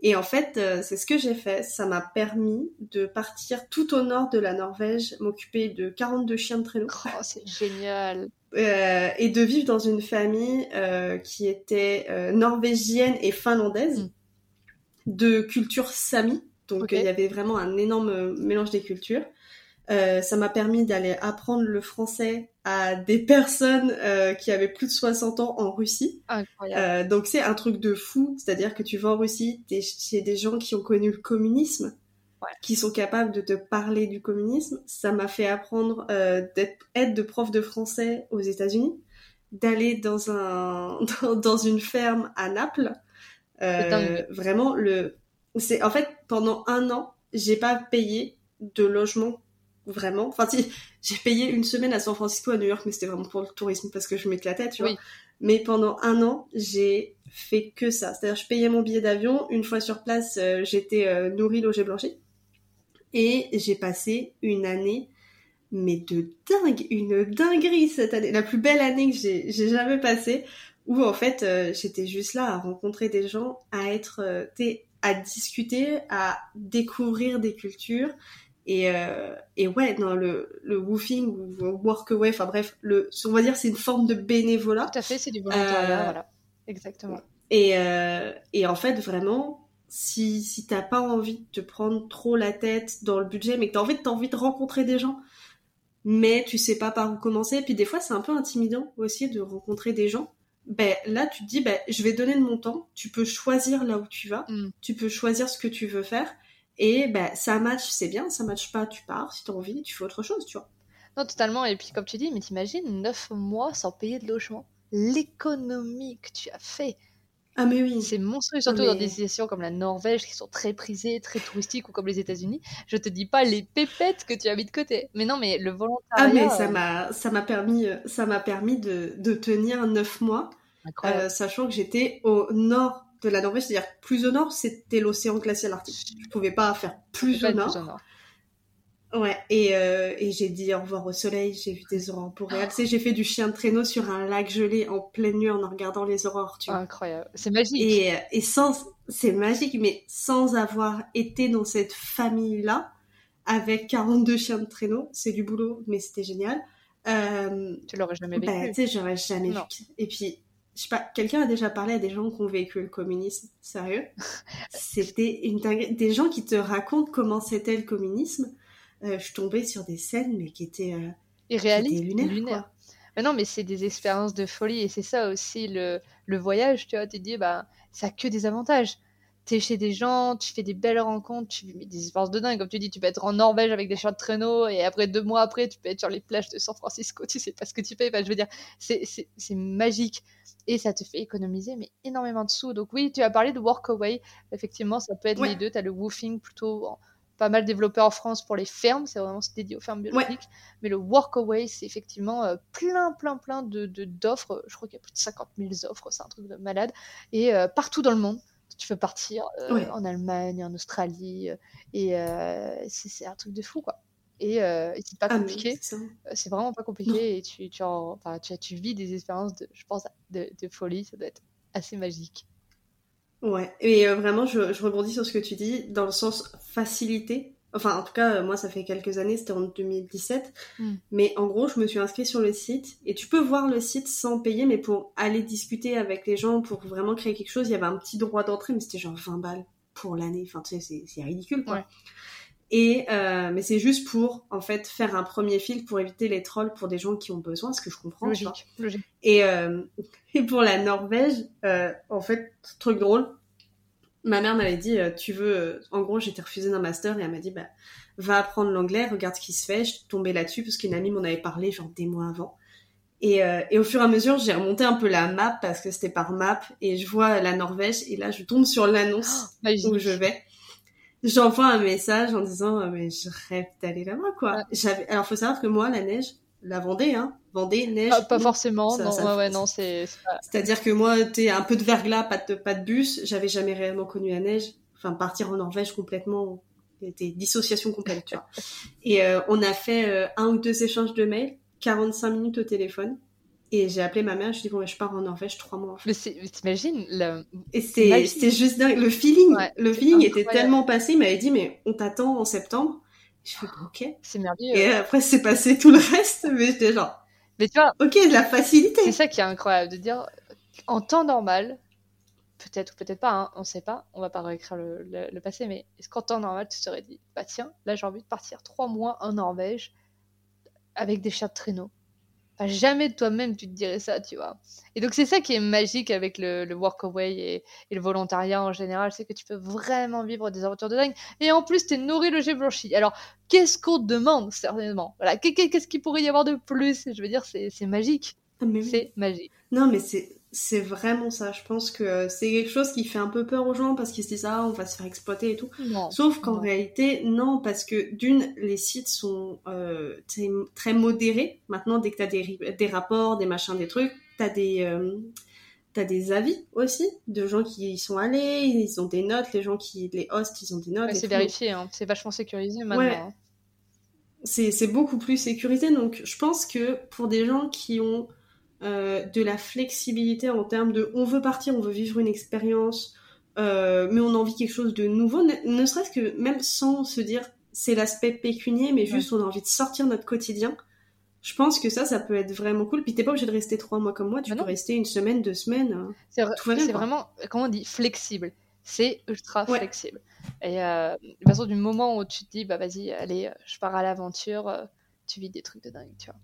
Et en fait, euh, c'est ce que j'ai fait. Ça m'a permis de partir tout au nord de la Norvège, m'occuper de 42 chiens de traîneau. Oh, c'est génial. Euh, et de vivre dans une famille euh, qui était euh, norvégienne et finlandaise, mm. de culture sami. Donc il y avait vraiment un énorme mélange des cultures. Euh, ça m'a permis d'aller apprendre le français à des personnes euh, qui avaient plus de 60 ans en Russie. Euh, donc c'est un truc de fou, c'est-à-dire que tu vas en Russie, c'est des gens qui ont connu le communisme, qui sont capables de te parler du communisme. Ça m'a fait apprendre d'être aide de prof de français aux États-Unis, d'aller dans un dans, une ferme à Naples. vraiment le, c'est en fait pendant un an, j'ai pas payé de logement vraiment. Enfin, si, j'ai payé une semaine à San Francisco, à New York, mais c'était vraiment pour le tourisme parce que je m'éclatais, tu vois. Mais pendant un an, j'ai fait que ça. C'est-à-dire, je payais mon billet d'avion. Une fois sur place, euh, j'étais euh, nourrie, logée, blanchie. Et j'ai passé une année, mais de dingue, une dinguerie cette année. La plus belle année que j'ai, jamais passée. Où en fait, euh, j'étais juste là à rencontrer des gens, à être, à discuter, à découvrir des cultures et, euh, et ouais, dans le, le woofing ou workaway, enfin bref, le, on va dire c'est une forme de bénévolat. Tout à fait, c'est du volontariat, euh, voilà. Exactement. Et, euh, et en fait, vraiment, si, si t'as pas envie de te prendre trop la tête dans le budget, mais que t'as envie, as envie de rencontrer des gens, mais tu sais pas par où commencer, puis des fois c'est un peu intimidant aussi de rencontrer des gens. Ben là, tu te dis, ben, je vais donner de mon temps, tu peux choisir là où tu vas, mm. tu peux choisir ce que tu veux faire. Et ben, ça match, c'est bien, ça match pas, tu pars. Si t'as envie, tu fais autre chose, tu vois. Non, totalement. Et puis, comme tu dis, mais t'imagines, 9 mois sans payer de logement. L'économie que tu as fait. Ah, mais oui. C'est monstrueux, surtout dans des destinations comme la Norvège qui sont très prisées, très touristiques ou comme les États-Unis. Je te dis pas les pépettes que tu as mis de côté. Mais non, mais le volontariat. Ah, mais ça euh, m'a, ça m'a permis, ça m'a permis de, de tenir 9 mois. Euh, sachant que j'étais au nord de la Norvège, c'est-à-dire plus au nord, c'était l'océan glacial arctique. Je pouvais pas faire plus, au, nord. Ouais, et, euh, et j'ai dit au revoir au soleil, j'ai vu des aurores boréales. Tu sais, j'ai fait du chien de traîneau sur un lac gelé en pleine nuit en regardant les aurores, tu vois. Incroyable, c'est magique. Et, et sans, c'est magique, mais sans avoir été dans cette famille-là, avec 42 chiens de traîneau, c'est du boulot, mais c'était génial. Euh, tu l'aurais jamais vécu. Bah, tu sais, j'aurais jamais vu. Et puis, je sais pas, quelqu'un a déjà parlé à des gens qui ont vécu le communisme, sérieux? C'était une des gens qui te racontent comment c'était le communisme. Euh, je tombée sur des scènes, mais qui étaient, euh, irréalistes, lunaires. Mais non, mais c'est des expériences de folie et c'est ça aussi le, le voyage, tu vois. Tu te dis, bah, ça a que des avantages t'es chez des gens, tu fais des belles rencontres, tu vis des expériences de dingue. Comme tu dis, tu peux être en Norvège avec des chiens de traîneau et après deux mois après, tu peux être sur les plages de San Francisco. Tu sais pas ce que tu payes. je veux dire, c'est magique et ça te fait économiser mais énormément de sous. Donc oui, tu as parlé de Workaway. Effectivement, ça peut être les deux. Tu as le woofing plutôt pas mal développé en France pour les fermes, c'est vraiment dédié aux fermes biologiques. Mais le Workaway, c'est effectivement euh, plein, plein, plein de d'offres. Je crois qu'il y a plus de 50 000 offres, c'est un truc de malade. Et euh, partout dans le monde tu peux partir euh, en Allemagne, en Australie, euh, et euh, c'est un truc de fou, quoi. Et, c'est pas Ah, compliqué. c'est vraiment pas compliqué. Et tu, tu, en- enfin, tu, tu vis des expériences, de, je pense, de, de folie. Ça doit être assez magique. Ouais, et euh, vraiment, je, je rebondis sur ce que tu dis, dans le sens facilité. Enfin, en tout cas, euh, moi, ça fait quelques années, c'était en 2017. Mm. Mais en gros, je me suis inscrite sur le site. Et tu peux voir le site sans payer, mais pour aller discuter avec les gens, pour vraiment créer quelque chose, il y avait un petit droit d'entrée, mais c'était genre 20 balles pour l'année. Enfin, tu sais, c'est- ridicule, quoi. Ouais. Et, euh, mais c'est juste pour, en fait, faire un premier filtre pour éviter les trolls pour des gens qui ont besoin, ce que je comprends. Logique. Logique. Et, euh, et pour la Norvège, euh, en fait, truc drôle, ma mère m'avait dit, euh, tu veux, euh, en gros, j'étais refusée d'un master et elle m'a dit, bah, va apprendre l'anglais, regarde ce qui se fait. Je suis tombée là-dessus parce qu'une amie m'en avait parlé genre des mois avant. Et, euh, et au fur et à mesure, j'ai remonté un peu la map parce que c'était par map et je vois la Norvège et là, je tombe sur l'annonce où je vais. J'envoie un message en disant euh, mais je rêve d'aller là-bas quoi. Ouais. J'avais alors faut savoir que moi la neige, la Vendée hein, Vendée neige. Ah, pas non. forcément. Ça- non, ça- ouais, ouais, non, c'est. C'est-à-dire que moi t'es un peu de verglas, pas de pas de bus, j'avais jamais réellement connu la neige. Enfin partir en Norvège complètement c'était dissociation complète tu vois. Et euh, on a fait euh, un ou deux échanges de mails, 45 minutes au téléphone. Et j'ai appelé ma mère, je lui ai dit bon, je pars en Norvège trois mois. en fait. T'imagines, le- Et c'est juste dingue. Le feeling, Ouais, le feeling était tellement passé. Il m'avait dit, mais on t'attend en septembre. Je fais, ok. c'est merveilleux. Et après, c'est passé tout le reste. Mais j'étais genre, Mais tu vois, ok, la facilité. c'est ça qui est incroyable de dire en temps normal, peut-être ou peut-être pas, hein, on sait pas, on va pas réécrire le, le- le passé, mais est-ce qu'en temps normal tu serais dit, bah tiens, là j'ai envie de partir trois mois en Norvège avec des chats de traîneau Jamais de toi-même tu te dirais ça, tu vois. Et donc c'est ça qui est magique avec le, le workaway et, et le volontariat en général, c'est que tu peux vraiment vivre des aventures de dingue. Et en plus, t'es nourri, logé, blanchi. Alors, qu'est-ce qu'on te demande, certainement? Voilà, qu'est- qu'est-ce qu'il pourrait y avoir de plus? Je veux dire, c'est c'est magique. Ah, oui. C'est magique. Non, mais c'est c'est vraiment ça. Je pense que c'est quelque chose qui fait un peu peur aux gens parce qu'ils se disent, ah, on va se faire exploiter et tout. Non. Sauf qu'en réalité, non, parce que d'une, les sites sont euh, très, modérés. Maintenant, dès que tu as des, des rapports, des machins, des trucs, tu as des, euh, t'as des avis aussi de gens qui y sont allés, ils ont des notes, les gens qui les hostent, ils ont des notes. Ouais, c'est vérifié, hein. c'est vachement sécurisé maintenant. Ouais. hein. C'est beaucoup plus sécurisé. Donc, je pense que pour des gens qui ont euh, de la flexibilité en termes de on veut partir, on veut vivre une expérience, euh, mais on a envie quelque chose de nouveau, ne, ne serait-ce que même sans se dire c'est l'aspect pécunier, mais juste on a envie de sortir notre quotidien. Je pense que ça, ça peut être vraiment cool. Puis t'es pas obligé de rester trois mois comme moi, tu Bah peux non. rester une semaine, deux semaines. hein. C'est vraiment, comment on dit, flexible. C'est ultra Ouais. flexible. Et euh, de toute façon, du moment où tu te dis, bah vas-y, allez, je pars à l'aventure, euh, tu vis des trucs de dingue, tu vois.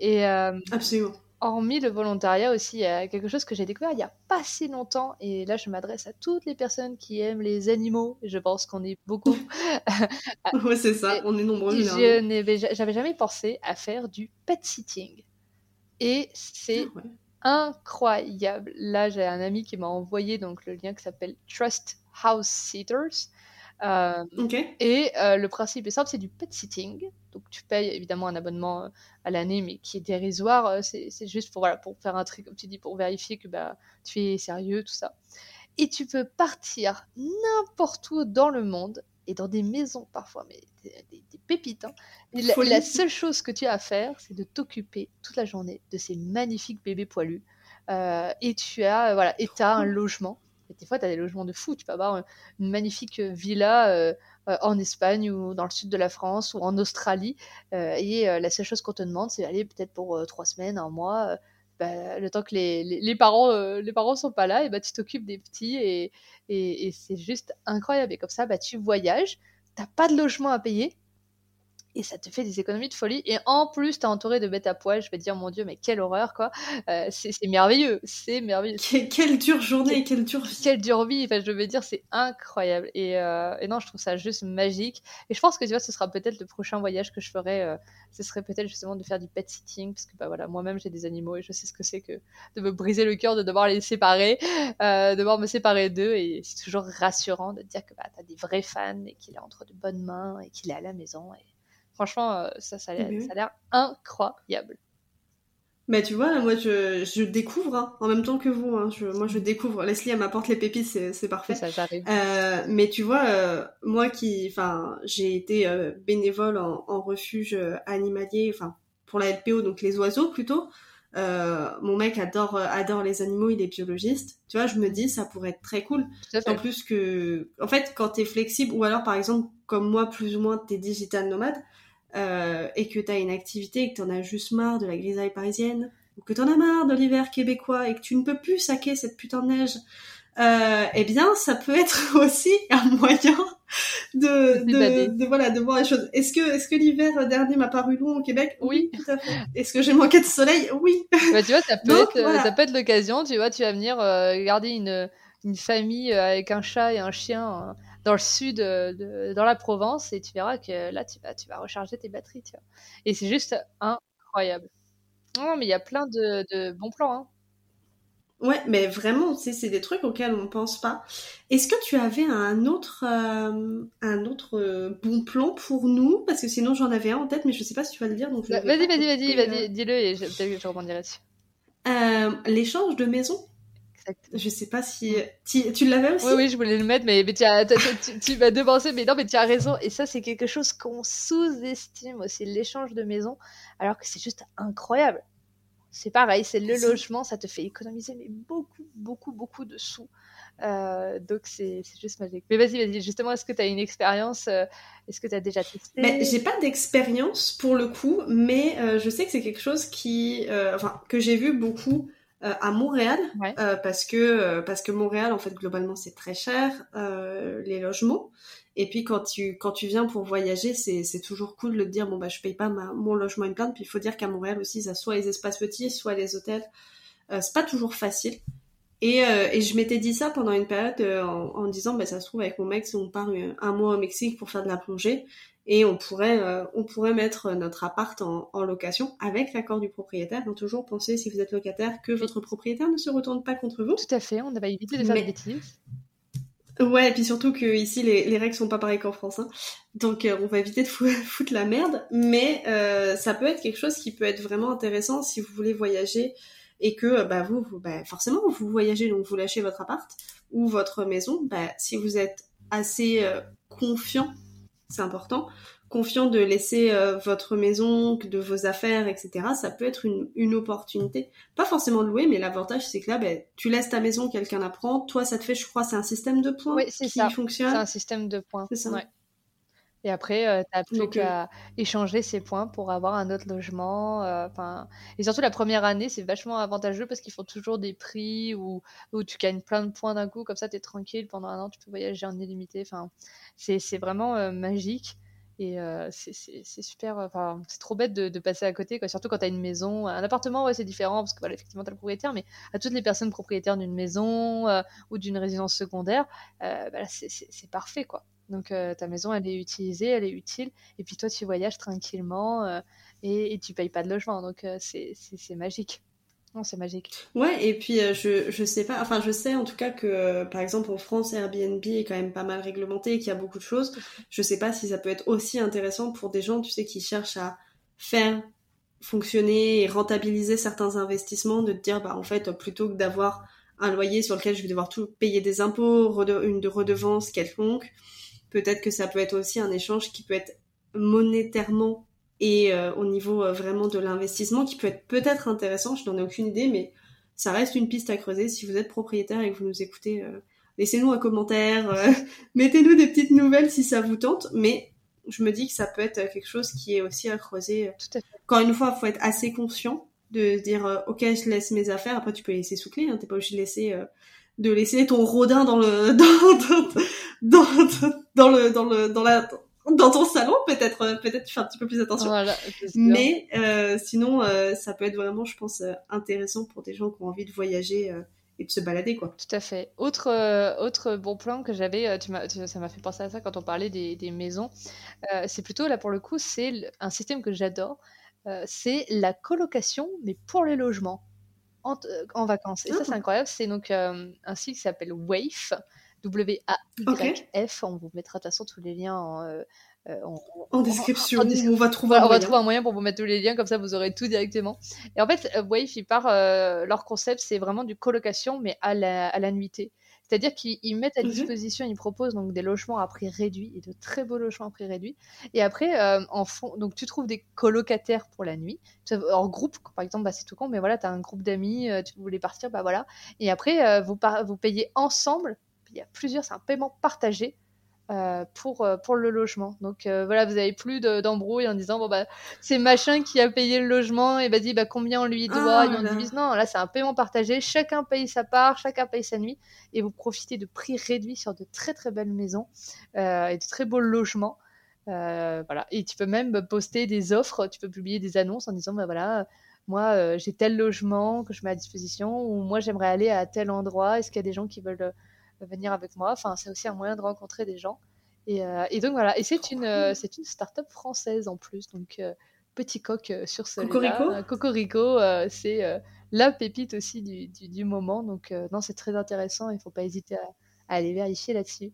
Et euh, Absolument. Hormis le volontariat aussi, il y a quelque chose que j'ai découvert il n'y a pas si longtemps, et là je m'adresse à toutes les personnes qui aiment les animaux, je pense qu'on est beaucoup. ouais, c'est ça. On est nombreux. je j'avais jamais pensé à faire du pet sitting. Et c'est Ah ouais. incroyable. Là, j'ai un ami qui m'a envoyé donc le lien qui s'appelle Trust House Sitters. Euh, et euh, le principe est simple, c'est du pet sitting. Donc tu payes évidemment un abonnement euh, à l'année, mais qui est dérisoire. Euh, C'est c'est juste pour, voilà, pour faire un truc, comme tu dis, pour vérifier que bah, tu es sérieux, tout ça. Et tu peux partir n'importe où dans le monde, et dans des maisons parfois, mais des, des- des pépites. hein. Et la, seule chose que tu as à faire, c'est de t'occuper toute la journée de ces magnifiques bébés poilus. Euh, et tu as, voilà, et t'as un logement. Et des fois, tu as des logements de fou. Tu peux avoir euh, une magnifique euh, villa euh, en Espagne ou dans le sud de la France ou en Australie. Et la seule chose qu'on te demande, c'est d'aller peut-être pour trois semaines, un mois. bah, le temps que les, parents euh, les parents sont pas là, et bah, tu t'occupes des petits et, et, et c'est juste incroyable. Et comme ça, bah, tu voyages, t'as pas de logement à payer et ça te fait des économies de folie. Et en plus, t'es entouré de bêtes à poil. Je vais te dire, mon Dieu, mais quelle horreur, quoi. Euh, c'est c'est merveilleux, c'est merveilleux. Que- quelle dure journée, quelle dure vie. Quelle dure vie, enfin, je veux dire, c'est incroyable. Et, euh, et non, je trouve ça juste magique. Et je pense que tu vois, ce sera peut-être le prochain voyage que je ferai. euh, ce serait peut-être justement de faire du pet sitting, parce que bah voilà, moi-même j'ai des animaux et je sais ce que c'est que de me briser le cœur, de devoir les séparer, de devoir me séparer d'eux. Et c'est toujours rassurant de te dire que bah, t'as des vrais fans et qu'il est entre de bonnes mains et qu'il est à la maison. Et franchement, euh, ça, ça, a l'air- ça a l'air incroyable. Mais tu vois, moi je, je découvre hein, en même temps que vous. Hein, je, moi je découvre. Leslie elle m'apporte les pépites, c'est parfait. Ça. Euh, mais tu vois, euh, moi qui, enfin, j'ai été euh, bénévole en, en, refuge animalier, enfin pour la LPO, donc les oiseaux plutôt. mon mec adore adore les animaux, il est biologiste. Tu vois, je me dis ça pourrait être très cool. En plus que, en fait, quand t'es flexible ou alors par exemple comme moi plus ou moins t'es digital nomade euh, et que tu as une activité et que tu en as juste marre de la grisaille parisienne, ou que tu en as marre de l'hiver québécois et que tu ne peux plus saquer cette putain de neige, euh, eh bien, ça peut être aussi un moyen de, de, de, voilà, de voir les choses. Est-ce que, est-ce que l'hiver dernier m'a paru long au Québec? Oui, tout à fait. Est-ce que j'ai manqué de soleil? Oui. Bah, tu vois, ça peut être, euh, ça peut être l'occasion. Tu vois, tu vas venir euh, garder une, une famille avec un chat et un chien dans le sud, euh, dans la Provence, et tu verras que là, tu vas, tu vas recharger tes batteries. Tu vois. Et c'est juste incroyable. Non, mais il y a plein de, bons plans. Hein. Ouais, mais vraiment, c'est des trucs auxquels on ne pense pas. Est-ce que tu avais un autre, euh, un autre euh, bon plan pour nous? Parce que sinon, j'en avais un en tête, mais je ne sais pas si tu vas le dire. Vas-y, vas-y, vas-y, vas-y, dis-le et je, je rebondirai dessus. L'échange de maison je sais pas si tu, tu l'avais aussi? Oui, oui, je voulais le mettre, mais, mais tu, as, tu, m'as devancé, mais non, mais tu as raison. Et ça, c'est quelque chose qu'on sous-estime aussi, l'échange de maison, alors que c'est juste incroyable. C'est pareil, c'est le logement, ça te fait économiser mais beaucoup, beaucoup, beaucoup de sous. Euh, donc c'est juste magique. Mais vas-y, vas-y, justement, est-ce que tu as une expérience euh, Est-ce que tu as déjà testé? Mais J'ai pas d'expérience pour le coup, mais euh, je sais que c'est quelque chose qui, enfin, que j'ai vu beaucoup euh, à Montréal euh, parce que euh, parce que Montréal en fait globalement c'est très cher les logements. Et puis quand tu quand tu viens pour voyager c'est c'est toujours cool de te dire bon bah je paye pas ma, mon logement une plainte. Puis il faut dire qu'à Montréal aussi ça soit les espaces petits soit les hôtels c'est pas toujours facile. Et, et je m'étais dit ça pendant une période en, en, disant bah ça se trouve avec mon mec si on part un mois au Mexique pour faire de la plongée et on pourrait, euh, on pourrait mettre notre appart en, location avec l'accord du propriétaire. Donc toujours penser, si vous êtes locataire, que votre propriétaire ne se retourne pas contre vous. Tout à fait, on va éviter de faire des bêtises. Ouais, et puis surtout que ici les, les règles sont pas pareilles qu'en France, hein. donc euh, on va éviter de foutre la merde. Mais euh, ça peut être quelque chose qui peut être vraiment intéressant si vous voulez voyager et que bah vous, vous bah, forcément vous voyagez donc vous lâchez votre appart ou votre maison. Bah si vous êtes assez confiant c'est important, confiant de laisser euh, votre maison, de vos affaires, etc. Ça peut être une, une opportunité. Pas forcément de louer, mais l'avantage c'est que là, ben, tu laisses ta maison, quelqu'un la prend. Toi, ça te fait, je crois, c'est un système de points oui, qui ça. fonctionne. C'est un système de points. C'est ça. Ouais. Et après, euh, tu n'as plus qu'à échanger ces points pour avoir un autre logement. Enfin, et surtout la première année, c'est vachement avantageux parce qu'ils font toujours des prix où, où tu gagnes plein de points d'un coup. Comme ça, tu es tranquille. Pendant un an, tu peux voyager en illimité. Enfin, c'est vraiment euh, magique. Et c'est super, enfin, c'est trop bête de, passer à côté, quoi. surtout quand tu as une maison. Un appartement, ouais, c'est différent, parce que voilà, effectivement, tu as le propriétaire, mais à toutes les personnes propriétaires d'une maison ou d'une résidence secondaire, bah c'est parfait, quoi. Donc ta maison, elle est utilisée, elle est utile, et puis toi, tu voyages tranquillement et, et, tu payes pas de logement, donc c'est magique. Non, c'est magique. Ouais, et puis euh, je, je sais pas, enfin je sais en tout cas que euh, par exemple en France Airbnb est quand même pas mal réglementé et qu'il y a beaucoup de choses. Je sais pas si ça peut être aussi intéressant pour des gens, tu sais, qui cherchent à faire fonctionner et rentabiliser certains investissements, de te dire bah en fait plutôt que d'avoir un loyer sur lequel je vais devoir tout payer des impôts, une de redevance quelconque, peut-être que ça peut être aussi un échange qui peut être monétairement et euh, au niveau euh, vraiment de l'investissement qui peut être peut-être intéressant, je n'en ai aucune idée, mais ça reste une piste à creuser. Si vous êtes propriétaire et que vous nous écoutez, euh, laissez-nous un commentaire, mettez-nous des petites nouvelles si ça vous tente, mais je me dis que ça peut être quelque chose qui est aussi à creuser. Tout à fait. Encore une fois, il faut être assez conscient de dire ok je laisse mes affaires après tu peux les laisser sous clé hein, t'es pas obligé de laisser de laisser ton rodin dans le dans, dans, dans le dans le dans la dans ton salon, peut-être, euh, peut-être tu fais un petit peu plus attention. Mais euh, sinon, euh, ça peut être vraiment, je pense, intéressant pour des gens qui ont envie de voyager et de se balader, quoi. Tout à fait. Autre, autre bon plan que j'avais, tu ça m'a fait penser à ça quand on parlait des, des maisons. c'est plutôt là pour le coup, c'est un système que j'adore. c'est la colocation, mais pour les logements en, en vacances. Et ça, c'est ah. incroyable. C'est donc un site qui s'appelle Wave. W-A-Y-F. On vous mettra de toute façon tous les liens en, en, description. on va trouver un, on va trouver un moyen pour vous mettre tous les liens, comme ça vous aurez tout directement. Et en fait, Wave, ils part, leur concept, c'est vraiment du colocation, mais à la, à la nuitée. C'est-à-dire qu'ils mettent à mhm. disposition, ils proposent donc des logements à prix réduit et de très beaux logements à prix réduit. Et après, euh, en fond, donc tu trouves des colocataires pour la nuit, en groupe, par exemple, bah, c'est tout con, mais voilà, tu as un groupe d'amis, euh, tu voulais partir, bah voilà. Et après, euh, vous, vous payez ensemble, il y a plusieurs, c'est un paiement partagé euh, pour, euh, pour le logement. Donc euh, voilà, vous avez plus d'embrouille en disant bon bah c'est machin qui a payé le logement et bah dit bah combien on lui doit et on divise. Non, là c'est un paiement partagé, chacun paye sa part, chacun paye sa nuit et vous profitez de prix réduits sur de très très belles maisons et de très beaux logements. voilà, et tu peux même poster des offres, tu peux publier des annonces en disant bah voilà moi j'ai tel logement que je mets à disposition ou moi j'aimerais aller à tel endroit, est-ce qu'il y a des gens qui veulent venir avec moi. Enfin, c'est aussi un moyen de rencontrer des gens. Et, euh, donc voilà. Et c'est une, euh, c'est une start-up française en plus. Donc euh, petit coq sur ce Cocorico. Cocorico, c'est la pépite aussi du, du, moment. Donc non, c'est très intéressant. Il ne faut pas hésiter à, à aller vérifier là-dessus.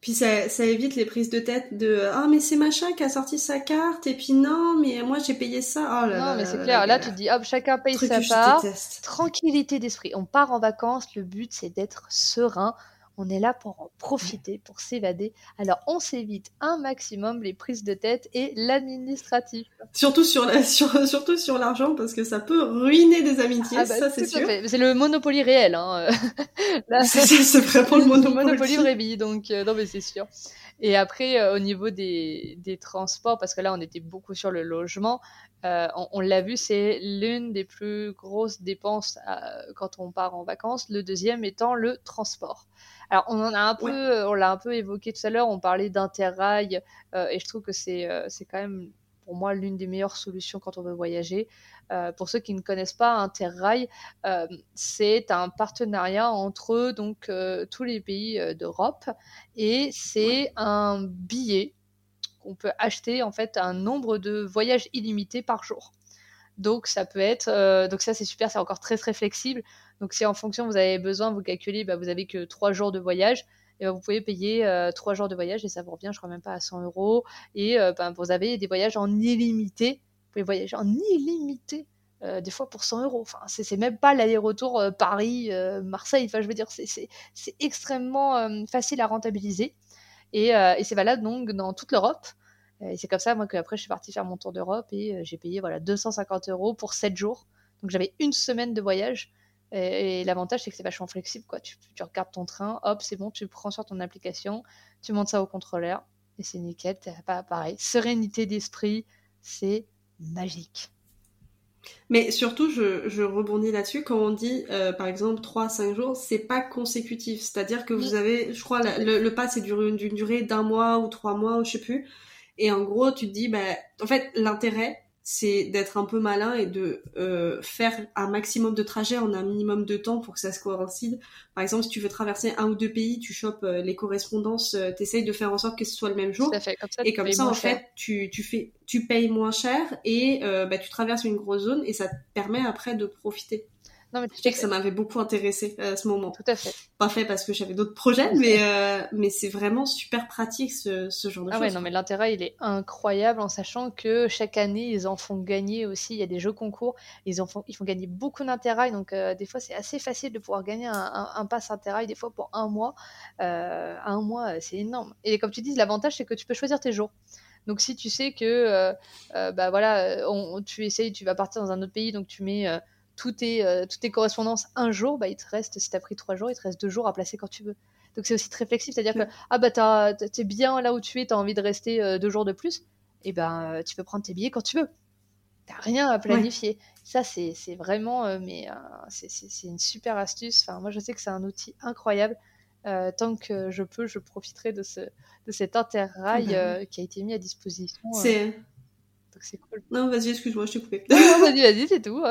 Puis ça, ça, évite les prises de tête de ah mais c'est machin qui a sorti sa carte et puis non mais moi j'ai payé ça oh là non mais c'est clair. là, tu te dis hop chacun paye sa part. tranquillité d'esprit. On part en vacances. Le but c'est d'être serein on est là pour en profiter, pour s'évader. Alors on s'évite un maximum les prises de tête et l'administratif. Surtout sur la, surtout sur l'argent parce que ça peut ruiner des amitiés, ah bah, ça c'est sûr. C'est le Monopoly réel. Hein. c'est vraiment le Monopoly. Monopoly vrai donc euh, non mais c'est sûr. Et après, euh, au niveau des, des, transports, parce que là, on était beaucoup sur le logement, euh, on, l'a vu, c'est l'une des plus grosses dépenses quand on part en vacances. Le deuxième étant le transport. Alors, on en a un peu, on l'a un peu évoqué tout à l'heure. On parlait d'interrail, euh, et je trouve que c'est euh, c'est quand même pour moi l'une des meilleures solutions quand on veut voyager. Euh, pour ceux qui ne connaissent pas Interrail, c'est un partenariat entre donc tous les pays d'Europe et c'est un billet qu'on peut acheter en fait un nombre de voyages illimités par jour. Donc ça peut être, donc ça c'est super, c'est encore très très flexible. Donc si en fonction vous avez besoin, vous calculez, bah, vous avez que trois jours de voyage, et bah, vous pouvez payer euh, trois jours de voyage et ça vous revient, je crois même pas à 100 euros. Et ben, vous avez des voyages en illimité. Vous pouvez voyager en illimité. Euh, des fois pour 100 euros. Enfin, c'est même pas l'aller-retour Paris-Marseille. enfin, je veux dire, c'est extrêmement facile à rentabiliser. Et, et c'est valable donc dans toute l'Europe. Et c'est comme ça, moi, qu'après, je suis partie faire mon tour d'Europe et j'ai payé voilà, 250 euros pour 7 jours. Donc j'avais une semaine de voyage et, l'avantage, c'est que c'est vachement flexible. Quoi. Tu, regardes ton train, hop, c'est bon, tu le prends sur ton application, tu montes ça au contrôleur, et c'est nickel. Pas pareil. Sérénité d'esprit, c'est magique. Mais surtout, je, rebondis là-dessus, quand on dit, euh, par exemple, 3-5 jours, c'est pas consécutif. C'est-à-dire que vous avez, je crois, le, le, pass est d'une durée d'un mois ou trois mois, ou je sais plus. Et en gros, tu te dis, bah, en fait, l'intérêt, c'est d'être un peu malin et de euh, faire un maximum de trajets en un minimum de temps pour que ça se coïncide. Par exemple, si tu veux traverser un ou deux pays, tu chopes euh, les correspondances, euh, tu essayes de faire en sorte que ce soit le même jour. et comme ça, en fait, tu, tu, fais, tu payes moins cher et bah, tu traverses une grosse zone et ça te permet après de profiter. Non, mais tu sais que ça m'avait beaucoup intéressé à ce moment. Tout à fait. Pas fait parce que j'avais d'autres projets, mais euh, mais c'est vraiment super pratique ce, ce genre de ah choses. Ah ouais, non, mais l'intérêt il est incroyable en sachant que chaque année ils en font gagner aussi. Il y a des jeux concours, ils en font ils font gagner beaucoup d'intérêt. Donc euh, des fois c'est assez facile de pouvoir gagner un, un, pass intérêt des fois pour un mois. Euh, un mois c'est énorme. Et comme tu dis, l'avantage c'est que tu peux choisir tes jours. Donc si tu sais que bah voilà, on, tu essayes, tu vas partir dans un autre pays, donc tu mets euh, toutes tes, correspondances un jour, bah, il te reste, si t'as pris trois jours, il te reste deux jours à placer quand tu veux. Donc c'est aussi très flexible, c'est-à-dire que ah bah t'es bien là où tu es, t'as envie de rester euh, deux jours de plus, et ben euh, tu peux prendre tes billets quand tu veux. T'as rien à planifier. Ça c'est vraiment, mais c'est une super astuce. Enfin moi je sais que c'est un outil incroyable. tant que je peux, je profiterai de ce de cet interrail bah qui a été mis à disposition. C'est c'est cool. Non, vas-y, excuse-moi, je t'ai coupé. non, vas-y, vas-y, c'est tout.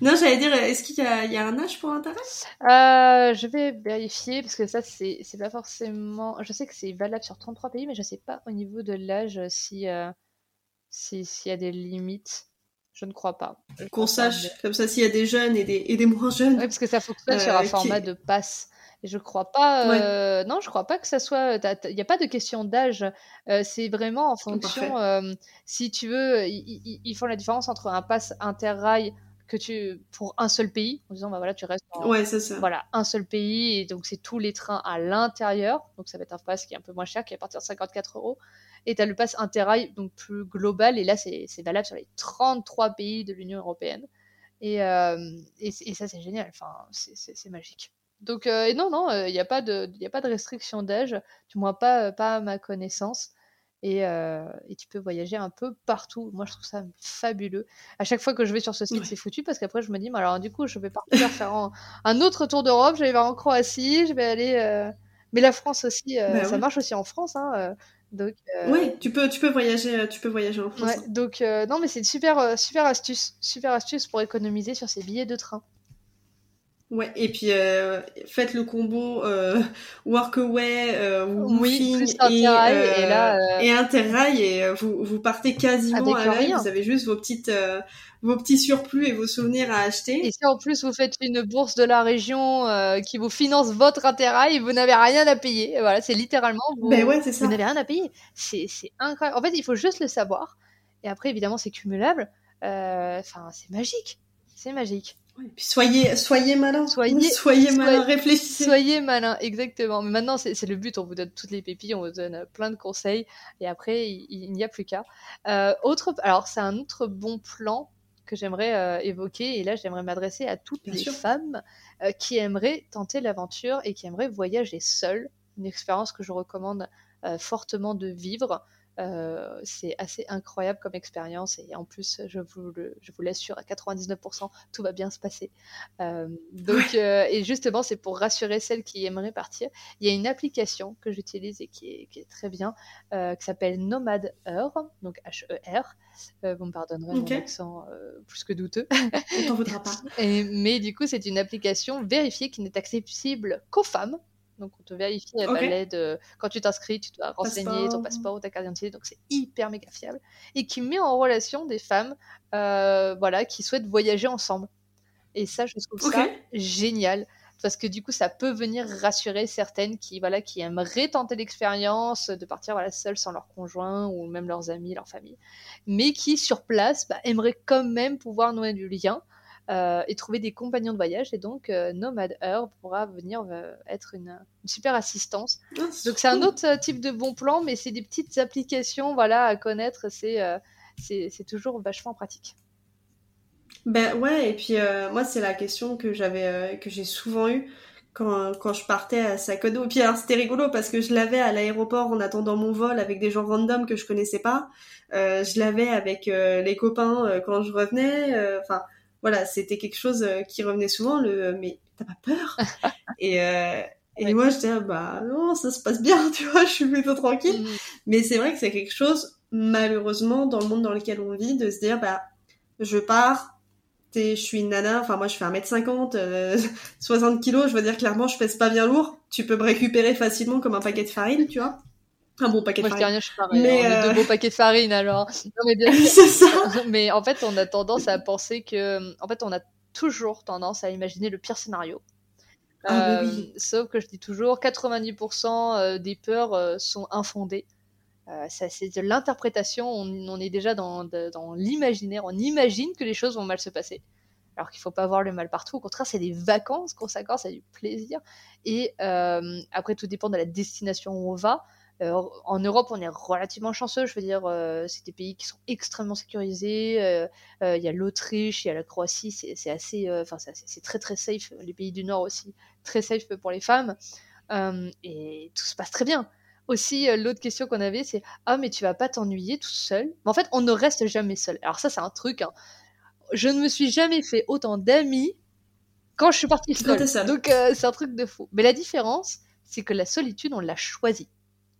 Non, j'allais dire, est-ce qu'il y, y, a un âge pour Internet? Euh, Je vais vérifier, parce que ça, c'est pas forcément... Je sais que c'est valable sur 33 pays, mais je sais pas au niveau de l'âge si euh, s'il y a des limites. Je ne crois pas. Qu'on sache, comme ça, s'il y a des jeunes et des, et des moins jeunes. Oui, parce que ça fonctionne sur un euh, format de passe. Je crois pas. non, je crois pas que ça soit. Il n'y a pas de question d'âge. c'est vraiment en fonction. si tu veux, ils font la différence entre un pass interrail que tu pour un seul pays en disant bah voilà tu restes ouais c'est ça voilà un seul pays et donc c'est tous les trains à l'intérieur donc ça va être un pass qui est un peu moins cher qui est à partir de 54 euros et tu as le pass interrail donc plus global et là c'est valable sur les 33 pays de l'Union européenne et, euh, et, ça c'est génial enfin c'est magique donc euh, et non non il n'y a pas de a pas de restriction d'âge du moins pas pas à ma connaissance euh, et, tu peux voyager un peu partout. Moi, je trouve ça fabuleux. À chaque fois que je vais sur ce site, c'est foutu parce qu'après, je me dis, alors du coup, je vais partir faire un, autre tour d'Europe. Je vais aller en Croatie, je vais aller. Euh, mais la France aussi, euh, bah ça marche aussi en France. Hein, donc, Oui, tu peux, tu peux voyager, tu peux voyager en France. Ouais, donc non, mais c'est une super, super astuce, super astuce pour économiser sur ces billets de train. Ouais, et puis euh, faites le combo euh, Workaway, euh, oui, et, Interrail, et, là, euh, et Interrail, et vous, vous partez quasiment à l'œil, vous avez juste vos petites vos petits surplus et vos souvenirs à acheter. Et si en plus vous faites une bourse de la région qui vous finance votre Interrail, vous n'avez rien à payer. voilà, c'est littéralement vous, ben ouais, vous n'avez rien à payer. C'est incroyable. En fait, il faut juste le savoir. Et après, évidemment, c'est cumulable. Enfin, c'est magique. C'est magique soyez, soyez malin. Soyez, soyez malin, réfléchissez. Soyez malin, exactement. Mais maintenant, c'est le but. On vous donne toutes les pépites, on vous donne plein de conseils. Et après, il, n'y a plus qu'à. Euh, autre, alors, c'est un autre bon plan que j'aimerais euh, évoquer. Et là, j'aimerais m'adresser à toutes les femmes euh, qui aimeraient tenter l'aventure et qui aimeraient voyager seules. Une expérience que je recommande fortement de vivre. Euh, c'est assez incroyable comme expérience et en plus, je vous, le, je vous l'assure, à 99%, tout va bien se passer. Euh, donc, euh, et justement, c'est pour rassurer celles qui aimeraient partir. Il y a une application que j'utilise et qui est, qui est, très bien, qui s'appelle Nomad Heure, donc H-E-R. vous me pardonnerez mon accent plus que douteux. On t'en voudra pas. Et, mais du coup, c'est une application vérifiée qui n'est accessible qu'aux femmes. Donc, on te vérifie à l'aide. quand tu t'inscris, tu dois renseigner ton passeport ou ta carte d'identité. Donc, c'est hyper méga fiable. Et qui met en relation des femmes euh, voilà, qui souhaitent voyager ensemble. Et ça, je trouve ça génial. Parce que du coup, ça peut venir rassurer certaines qui, voilà, qui aimeraient tenter l'expérience de partir voilà, seules sans leur conjoint ou même leurs amis, leur famille. Mais qui, sur place, bah, aimeraient quand même pouvoir nouer du lien. Euh, et trouver des compagnons de voyage. Et donc, euh, Nomad Herb pourra venir euh, être une, super assistance. Ah, donc, c'est un autre type de bon plan, mais c'est des petites applications voilà, à connaître. C'est c'est toujours vachement pratique. Ben ouais, et puis moi, c'est la question que j'avais, que j'ai souvent eue. Quand, quand, je partais à Sakodo. Et puis alors c'était rigolo parce que je l'avais à l'aéroport en attendant mon vol avec des gens random que je connaissais pas. je l'avais avec les copains quand je revenais. Enfin, voilà, c'était quelque chose euh, qui revenait souvent, le mais t'as pas peur? Et, euh, et moi, j'étais ah, bah non, ça se passe bien, tu vois, je suis plutôt tranquille. Mm. Mais c'est vrai que c'est quelque chose, malheureusement, dans le monde dans lequel on vit, de se dire, bah, je pars, je suis une nana, enfin moi je fais 1m50, 60 kg, je veux dire clairement je pèse pas bien lourd, tu peux me récupérer facilement comme un paquet de farine, tu vois un bon paquet de farine. Moi, je suis pareil. Mais hein, deux beaux paquets de farine, alors. Non, mais bien C'est ça. mais en fait, on a tendance à penser que. En fait, on a toujours tendance à imaginer le pire scénario. Ah, oui. Euh, sauf que je dis toujours, 90% euh, des peurs euh, sont infondées. ça, c'est de l'interprétation. On, est déjà dans, dans l'imaginaire. On imagine que les choses vont mal se passer. Alors qu'il faut pas voir le mal partout. Au contraire, c'est des vacances qu'on s'accorde, c'est du plaisir. Et après, tout dépend de la destination où on va. Euh, en Europe, on est relativement chanceux. Je veux dire, euh, c'est des pays qui sont extrêmement sécurisés. Euh, il y a l'Autriche, il y a la Croatie. C'est assez, enfin, c'est très très safe. Les pays du Nord aussi, très safe pour les femmes. et tout se passe très bien. Aussi, l'autre question qu'on avait, c'est ah mais tu vas pas t'ennuyer tout seul. Mais en fait, on ne reste jamais seul. Alors ça, c'est un truc. Hein. Je ne me suis jamais fait autant d'amis quand je suis partie seule. Donc c'est un truc de fou. Mais la différence, c'est que la solitude, on l'a choisie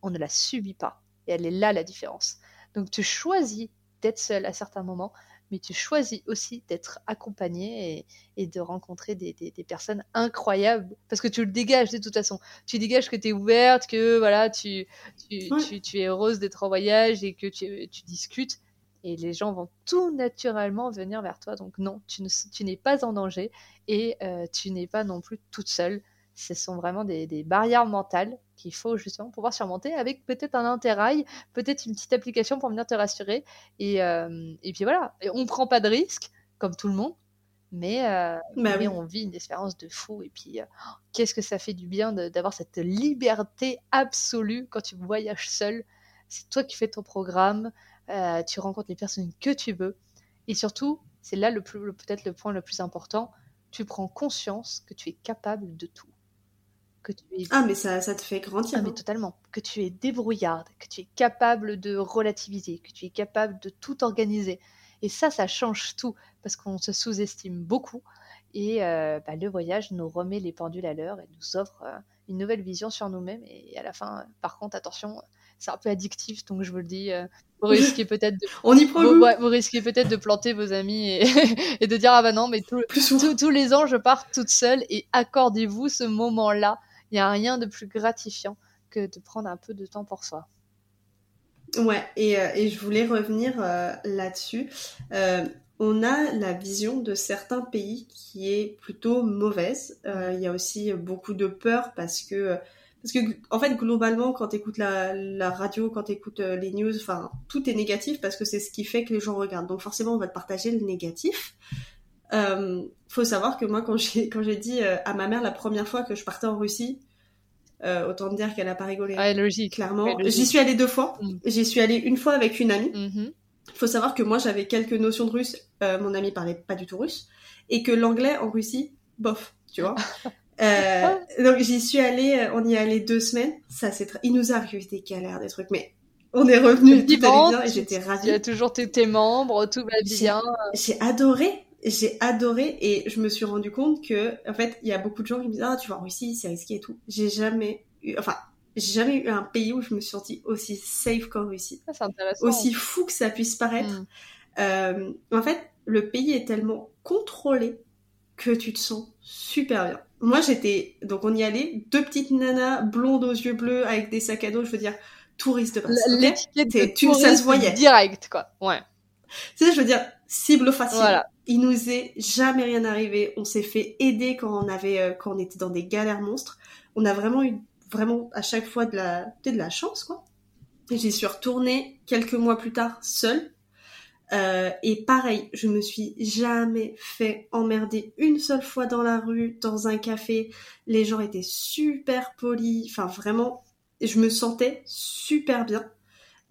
on ne la subit pas. Et elle est là la différence. Donc tu choisis d'être seul à certains moments, mais tu choisis aussi d'être accompagné et, de rencontrer des, personnes incroyables parce que tu le dégages de toute façon. Tu dégages que tu es ouverte, que voilà, tu, tu, es heureuse d'être en voyage et que tu, discutes. Et les gens vont tout naturellement venir vers toi. Donc non, tu n'es pas en danger et euh, tu n'es pas non plus toute seule ce sont vraiment des, barrières mentales qu'il faut justement pouvoir surmonter avec peut-être un interrail, peut-être une petite application pour venir te rassurer. Et, euh, et puis voilà, et on ne prend pas de risques, comme tout le monde, mais, euh, bah on vit une expérience de fou. Et puis, euh, qu'est-ce que ça fait du bien d'avoir cette liberté absolue quand tu voyages seul. C'est toi qui fais ton programme, tu rencontres les personnes que tu veux. Et surtout, c'est là le peut-être le point le plus important, tu prends conscience que tu es capable de tout. Que tu es... Ah, mais ça, ça te fait grandir. Ah, mais hein. totalement. Que tu es débrouillarde, que tu es capable de relativiser, que tu es capable de tout organiser. Et ça, ça change tout parce qu'on se sous-estime beaucoup. Et euh, bah, le voyage nous remet les pendules à l'heure et nous offre euh, une nouvelle vision sur nous-mêmes. Et à la fin, par contre, attention, c'est un peu addictif, donc je vous le dis. Euh, vous risquez peut-être de, On y vous, risquez peut-être de planter vos amis et, et, de dire ah bah non mais tous les ans je pars toute seule et accordez-vous ce moment-là. Il n'y a rien de plus gratifiant que de prendre un peu de temps pour soi. Ouais, et, euh, et je voulais revenir euh, là-dessus. on a la vision de certains pays qui est plutôt mauvaise. Il y a aussi beaucoup de peur parce que parce que en fait globalement quand tu écoutes la, la, radio quand tu écoutes euh, les news enfin tout est négatif parce que c'est ce qui fait que les gens regardent donc forcément on va te partager le négatif euh, faut savoir que moi quand j'ai quand j'ai dit euh, à ma mère la première fois que je partais en Russie euh, autant dire qu'elle a pas rigolé. Ah, logique. Clairement. J'y suis allée deux fois. Mm. j'y suis allée une fois avec une amie. Mm-hmm. faut savoir que moi j'avais quelques notions de russe. Mon ami parlait pas du tout russe. Et que l'anglais en Russie bof tu vois. Euh, donc j'y suis allée, euh, on y est allé deux semaines. Ça c'est il nous a arrivé des galères, des trucs, mais on est revenu, tout allait bien et j'étais ravie. Il y a toujours tes, tes membres, tout va bien. J'ai adoré, j'ai adoré et je me suis rendu compte que en fait il y a beaucoup de gens qui me disent ah tu vas en Russie c'est risqué et tout. J'ai jamais eu, enfin j'ai jamais eu un pays où je me suis sentie aussi safe qu'en Russie. Ah, intéressant. Aussi fou que ça puisse paraître. Mm. Euh, en fait le pays est tellement contrôlé que tu te sens super bien moi j'étais donc on y allait deux petites nanas blondes aux yeux bleus avec des sacs à dos je veux dire touriste de l'étiquette tu ça se voyait direct quoi ouais c'est ça je veux dire cible facile voilà. Il nous est jamais rien arrivé on s'est fait aider quand on avait euh, quand on était dans des galères monstres on a vraiment eu vraiment à chaque fois de la de la chance quoi j'y suis retournée quelques mois plus tard seule euh, et pareil, je me suis jamais fait emmerder une seule fois dans la rue, dans un café. Les gens étaient super polis. Enfin, vraiment, je me sentais super bien.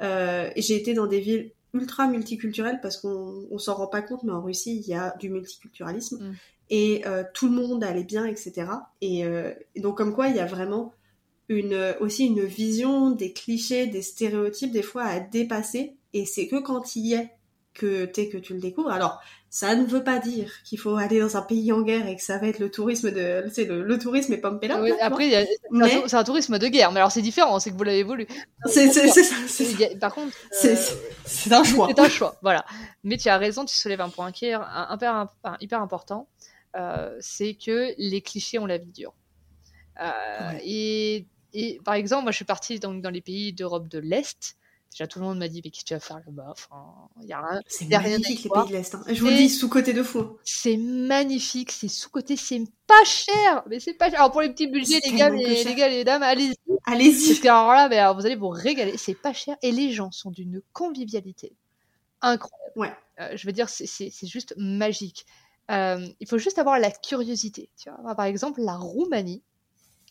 Euh, j'ai été dans des villes ultra multiculturelles parce qu'on on, s'en rend pas compte, mais en Russie, il y a du multiculturalisme. Mm. Et euh, tout le monde allait bien, etc. Et, euh, et, donc, comme quoi, il y a vraiment une, aussi une vision des clichés, des stéréotypes, des fois à dépasser. Et c'est que quand il y est que t'es que tu le découvres. Alors, ça ne veut pas dire qu'il faut aller dans un pays en guerre et que ça va être le tourisme de, c'est le, le, tourisme et Pampella. Oui, après, c'est un tourisme de guerre, mais alors c'est différent, c'est que vous l'avez voulu. C'est ça. Par contre, c'est un choix. C'est un choix, voilà. Mais tu as raison, tu soulèves un point qui est hyper, hyper important, euh, c'est que les clichés ont la vie dure. Euh, et, et, par exemple, moi, je suis partie donc dans les pays d'Europe de l'Est. Déjà, tout le monde m'a dit, mais qu'est-ce que tu vas faire là-bas? Enfin, y a rien. C'est magnifique, les pays de l'Est. Hein. Je vous le dis, sous-côté de fou. C'est magnifique, c'est sous-côté, c'est pas cher. Mais c'est pas cher. Alors, pour les petits budgets, les gars, les, les, gars, les dames, allez-y. Allez-y. Parce que, alors là, mais alors, vous allez vous régaler. C'est pas cher. Et les gens sont d'une convivialité incroyable. Ouais. Euh, je veux dire, c'est juste magique. Euh, il faut juste avoir la curiosité. Tu vois. par exemple, la Roumanie,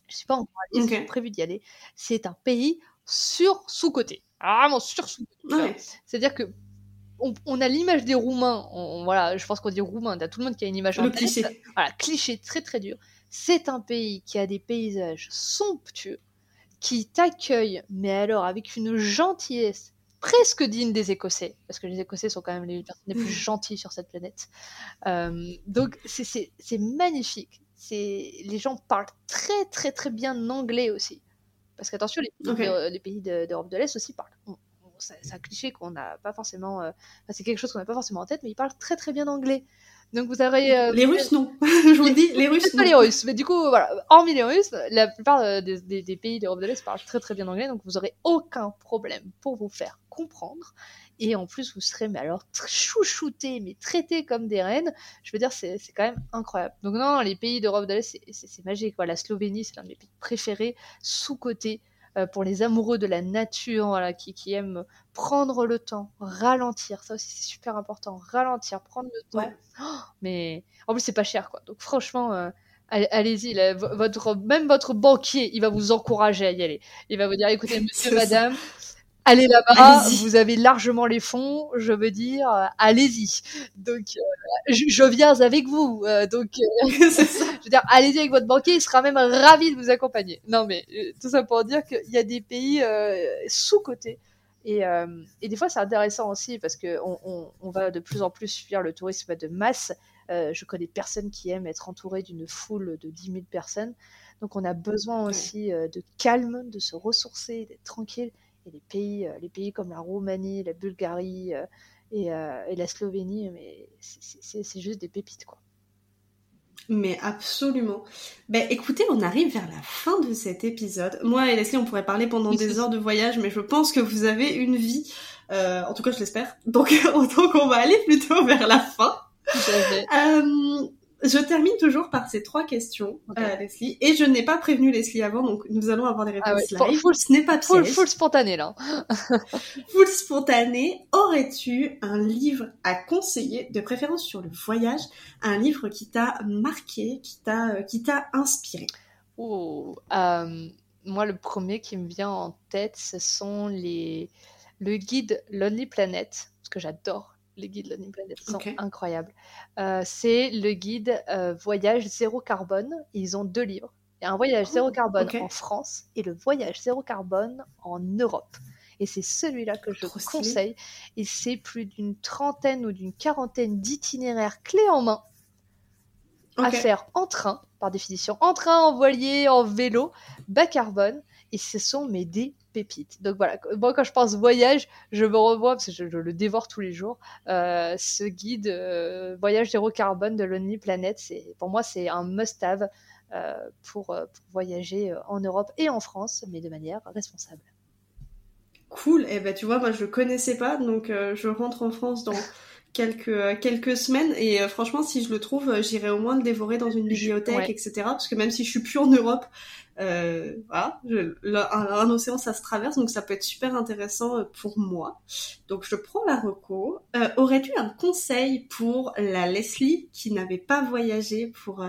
je suis pas encore allée, okay. prévu d'y aller. C'est un pays sur sous-côté vraiment sur C'est-à-dire que on, a l'image des Roumains. On, voilà, je pense qu'on dit Roumain. T'as tout le monde qui a une image. Le cliché. Voilà, cliché très très dur. C'est un pays qui a des paysages somptueux, qui t'accueille, mais alors avec une gentillesse presque digne des Écossais, parce que les Écossais sont quand même les personnes les plus gentilles sur cette planète. Euh, donc c'est magnifique. Les gens parlent très très très bien anglais aussi. Parce qu'attention, les, pays d'Europe de, l'Est aussi parlent. c'est un cliché qu'on n'a pas forcément. Euh, c'est quelque chose qu'on n'a pas forcément en tête, mais ils parlent très très bien anglais. Donc vous aurez. Euh, les Russes, non. Je vous dis, les Russes. Pas les Russes. Mais du coup, voilà. Hormis les Russes, la plupart des, pays d'Europe de l'Est parlent très très bien anglais, donc vous aurez aucun problème pour vous faire comprendre. Et en plus, vous serez, mais alors, chouchoutés, mais traités comme des reines. Je veux dire, c'est quand même incroyable. Donc, non, les pays d'Europe de l'Est, c'est magique. Quoi. La Slovénie, c'est l'un de mes pays préférés, sous-côté. Euh, pour les amoureux de la nature, voilà, qui, qui aiment prendre le temps, ralentir. Ça aussi, c'est super important. Ralentir, prendre le temps. Oh, mais en plus, c'est pas cher, quoi. Donc, franchement, euh, allez-y. Votre, même votre banquier, il va vous encourager à y aller. Il va vous dire, écoutez, monsieur, madame, allez là-bas, vous avez largement les fonds, je veux dire, euh, allez-y. Donc, euh, je, viens avec vous. Euh, donc, je veux dire, allez-y avec votre banquier, il sera même ravi de vous accompagner. Non, mais tout ça pour dire qu'il y a des pays sous-cotés. Et, et, des fois, c'est intéressant aussi parce qu'on on, on, va de plus en plus suivre le tourisme de masse. je connais personnes qui aiment être entourées d'une foule de 10 000 personnes. Donc, on a besoin aussi de calme, de se ressourcer, d'être tranquille et les pays, euh, les pays comme la Roumanie, la Bulgarie euh, euh, et, la Slovénie, mais c'est juste des pépites, quoi. Mais absolument. Ben écoutez, on arrive vers la fin de cet épisode. Moi et Leslie, on pourrait parler pendant des heures de voyage, mais je pense que vous avez une vie. en tout cas, je l'espère. Donc, donc, on va aller plutôt vers la fin. Euh, je termine toujours par ces trois questions, euh, Leslie. Et je n'ai pas prévenu Leslie avant, donc nous allons avoir des ah réponses live. Ce n'est pas full, full spontané là. full spontané. Aurais-tu un livre à conseiller, de préférence sur le voyage, un livre qui t'a marqué, qui t'a, euh, qui t'a inspiré? Oh, euh, moi le premier qui me vient en tête, ce sont les le guide Lonely Planet, parce que j'adore les guides Lonely Planet sont incroyables. Euh, c'est le guide euh, Voyage zéro carbone. Ils ont deux livres. Il y a un voyage zéro oh, carbone en France et le voyage zéro carbone en Europe. Et c'est celui-là que je conseille. Et c'est plus d'une trentaine ou d'une quarantaine d'itinéraires clés en main à faire en train, par définition, en train, en voilier, en vélo, bas carbone. Et ce sont mes des pépites. Donc voilà, moi quand je pense voyage, je me revois, parce que je, le dévore tous les jours, euh, ce guide euh, Voyage zéro carbone de Lonely Planet, c'est, pour moi c'est un must-have euh, pour, voyager en Europe et en France, mais de manière responsable. Cool, et eh ben tu vois, moi je connaissais pas, donc je rentre en France dans quelques quelques semaines. Et franchement si je le trouve j'irai au moins le dévorer dans une bibliothèque etc parce que même si je suis plus en Europe euh, voilà, un, océan ça se traverse, donc ça peut être super intéressant euh, pour moi. Donc je prends la reco. Euh, Aurais-tu un conseil pour la Leslie qui n'avait pas voyagé, pour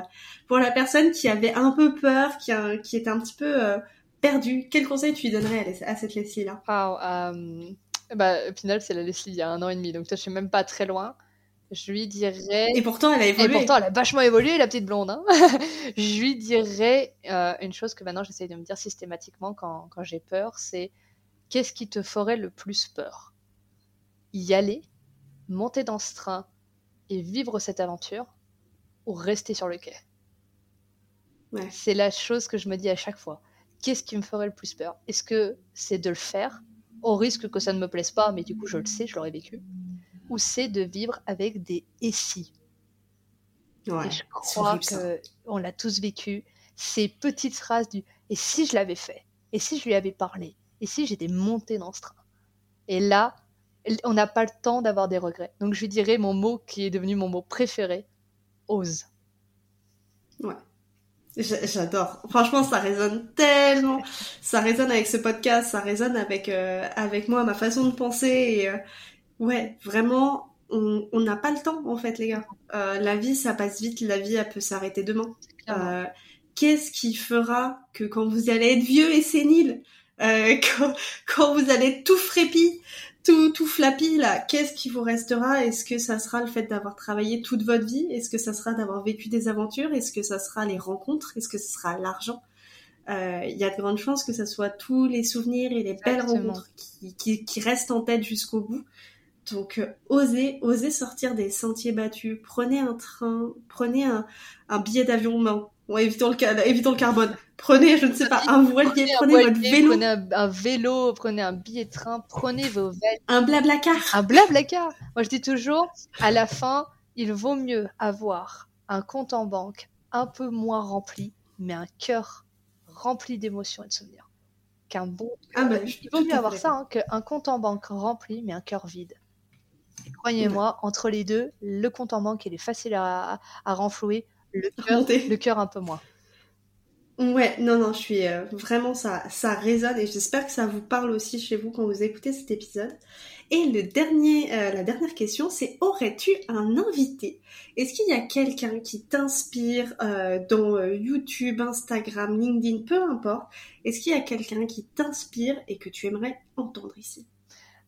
pour la personne qui avait un peu peur, qui, qui était un petit peu euh, perdue? Quel conseil tu lui donnerais à, cette Leslie là wow, bah, au final c'est la Leslie il y a un an et demi, donc toi je suis même pas très loin je lui dirais. Et pourtant, elle a évolué. Et pourtant, elle a vachement évolué, la petite blonde. Hein je lui dirais euh, une chose que maintenant j'essaye de me dire systématiquement quand, quand j'ai peur c'est qu'est-ce qui te ferait le plus peur? Y aller, monter dans ce train et vivre cette aventure ou rester sur le quai? Ouais. C'est la chose que je me dis à chaque fois. Qu'est-ce qui me ferait le plus peur? Est-ce que c'est de le faire? Au risque que ça ne me plaise pas, mais du coup je le sais, je l'aurais vécu ou c'est de vivre avec des et si. Ouais, et je crois qu'on l'a tous vécu, ces petites phrases du et si je l'avais fait, et si je lui avais parlé, et si j'étais montée dans ce train? Et là, on n'a pas le temps d'avoir des regrets. Donc je dirais mon mot qui est devenu mon mot préféré, ose. Ouais. J'adore. Franchement, ça résonne tellement. Ça résonne avec ce podcast, ça résonne avec euh, avec moi, ma façon de penser et, euh, Ouais, vraiment, on n'a pas le temps en fait, les gars. Euh, la vie, ça passe vite, la vie, elle peut s'arrêter demain. Euh, Qu'est-ce qui fera que quand vous allez être vieux et sénile, euh, quand, quand, vous allez être tout frépi, tout, tout flappy là, qu'est-ce qui vous restera? Est-ce que ça sera le fait d'avoir travaillé toute votre vie? Est-ce que ça sera d'avoir vécu des aventures? Est-ce que ça sera les rencontres? Est-ce que ce sera l'argent? Euh, il y a de grandes chances que ça soit tous les souvenirs et les belles rencontres qui, qui, qui restent en tête jusqu'au bout. Donc euh, osez, osez sortir des sentiers battus. Prenez un train, prenez un, un billet d'avion, non, bon, évitons le, évitons le carbone. Prenez, je ne sais pas, un voilier, prenez, votre vélo. Prenez un, vélo, prenez un billet de train, prenez vos vêtements. Un blablacar. Un blablacar. Moi je dis toujours, à la fin, il vaut mieux avoir un compte en banque un peu moins rempli, mais un cœur rempli d'émotions et de souvenirs. qu'un bon. Ah bah, il vaut mieux avoir ça hein, qu'un compte en banque rempli mais un cœur vide. Croyez-moi, entre les deux, le compte en banque il est facile à, à renflouer, le cœur, le cœur un peu moins. Ouais, non, non, je suis euh, vraiment ça, ça résonne et j'espère que ça vous parle aussi chez vous quand vous écoutez cet épisode. Et le dernier, euh, la dernière question, c'est aurais-tu un invité? Est-ce qu'il y a quelqu'un qui t'inspire euh, dans YouTube, Instagram, LinkedIn, peu importe? Est-ce qu'il y a quelqu'un qui t'inspire et que tu aimerais entendre ici?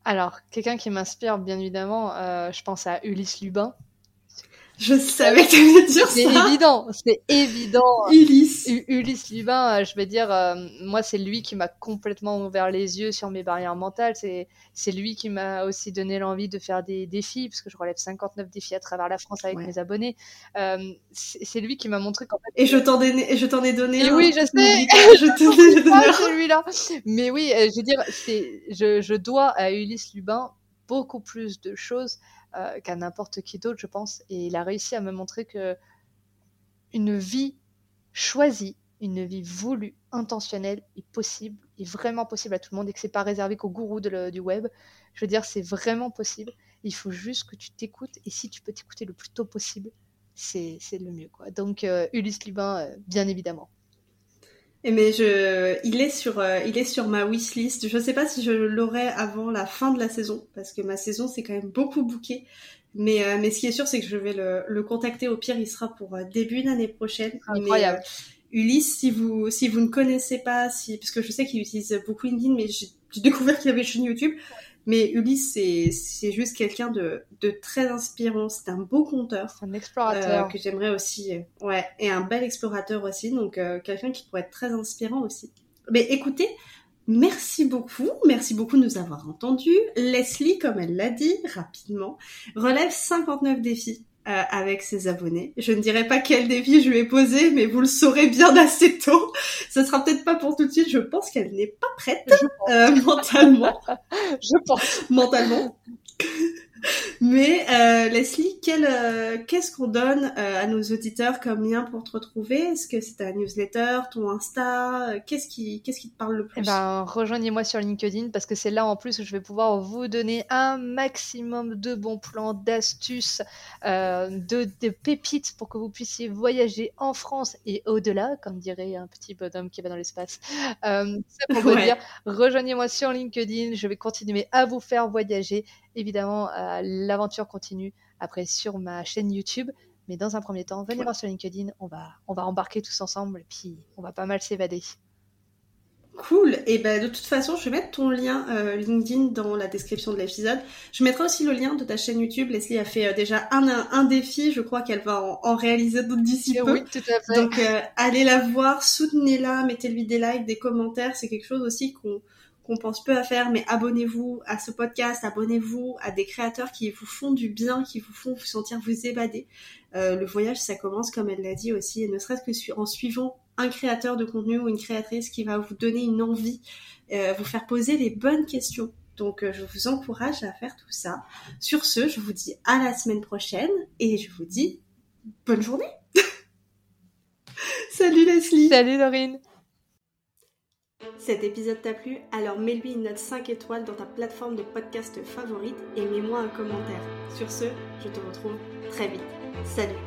Alors, quelqu'un qui m'inspire, bien évidemment, je pense à Ulysse Lubin. Je savais que tu allais dire ça. C'est évident, c'est évident. Ulysse. Ulysse Lubin, euh, je vais dire, euh, moi, c'est lui qui m'a complètement ouvert les yeux sur mes barrières mentales. C'est, lui qui m'a aussi donné l'envie de faire des défis, parce que je relève 59 défis à travers la France avec mes abonnés. Euh, c'est, lui qui m'a montré qu'en fait. Et je t'en ai, donné. Et oui, je sais. je t'en ai donné. celui-là. Mais oui, je veux dire, je, je dois à Ulysse Lubin beaucoup plus de choses euh, qu'à n'importe qui d'autre, je pense. Et il a réussi à me montrer que une vie choisie, une vie voulue, intentionnelle, est possible, est vraiment possible à tout le monde et que c'est pas réservé qu'aux gourous du web. Je veux dire, c'est vraiment possible. Il faut juste que tu t'écoutes et si tu peux t'écouter le plus tôt possible, c'est le mieux. Quoi. Donc, euh, Ulysse Lubin, euh, bien évidemment. Mais je, il est sur, euh, il est sur ma wishlist. Je sais pas si je l'aurai avant la fin de la saison, parce que ma saison c'est quand même beaucoup bouqué. Mais, euh, mais ce qui est sûr, c'est que je vais le, le, contacter. Au pire, il sera pour euh, début d'année prochaine. Incroyable. Ulysse, si vous, si vous ne connaissez pas, si, parce que je sais qu'il utilise beaucoup LinkedIn, mais j'ai découvert qu'il avait une chaîne YouTube. Mais Ulysse, c'est juste quelqu'un de, de très inspirant. C'est un beau conteur. C'est un explorateur. Euh, que j'aimerais aussi. Euh, ouais, et un bel explorateur aussi. Donc, euh, quelqu'un qui pourrait être très inspirant aussi. Mais écoutez, merci beaucoup. Merci beaucoup de nous avoir entendus. Leslie, comme elle l'a dit rapidement, relève 59 défis euh, avec ses abonnés. Je ne dirai pas quel défi je lui ai posé, mais vous le saurez bien assez tôt. Ce sera peut-être pas pour tout de suite. Je pense qu'elle n'est pas prête euh, mentalement. je pense mentalement. Mais euh, Leslie, euh, qu'est-ce qu'on donne euh, à nos auditeurs comme lien pour te retrouver? Est-ce que c'est ta newsletter, ton Insta? Qu'est-ce qui, qu'est-ce qui te parle le plus? eh ben, Rejoignez-moi sur LinkedIn parce que c'est là en plus où je vais pouvoir vous donner un maximum de bons plans, d'astuces, de, de, pépites pour que vous puissiez voyager en France et au-delà, comme dirait un petit bonhomme qui va dans l'espace. ça pour vous dire, rejoignez-moi sur LinkedIn, je vais continuer à vous faire voyager évidemment, euh, l'aventure continue après sur ma chaîne YouTube. Mais dans un premier temps, venez voir sur LinkedIn, on va, on va embarquer tous ensemble et puis on va pas mal s'évader. Cool. Et ben de toute façon, je vais mettre ton lien euh, LinkedIn dans la description de l'épisode. Je mettrai aussi le lien de ta chaîne YouTube. Leslie a fait euh, déjà un, un, défi. Je crois qu'elle va en, réaliser d'autres d'ici peu. Oui, tout à fait. Donc allez la voir, soutenez-la, mettez-lui des likes, des commentaires. C'est quelque chose aussi qu'on qu'on pense peu à faire, mais abonnez-vous à ce podcast, abonnez-vous à des créateurs qui vous font du bien, qui vous font vous sentir vous évader. Euh, le voyage, ça commence, comme elle l'a dit aussi, et ne serait-ce que en suivant un créateur de contenu ou une créatrice qui va vous donner une envie, euh, vous faire poser les bonnes questions. Donc, euh, je vous encourage à faire tout ça. Sur ce, je vous dis à la semaine prochaine et je vous dis bonne journée. Salut Leslie. Salut Laurine. Cet épisode t'a plu Alors mets-lui une note 5 étoiles dans ta plateforme de podcast favorite et mets-moi un commentaire. Sur ce, je te retrouve très vite. Salut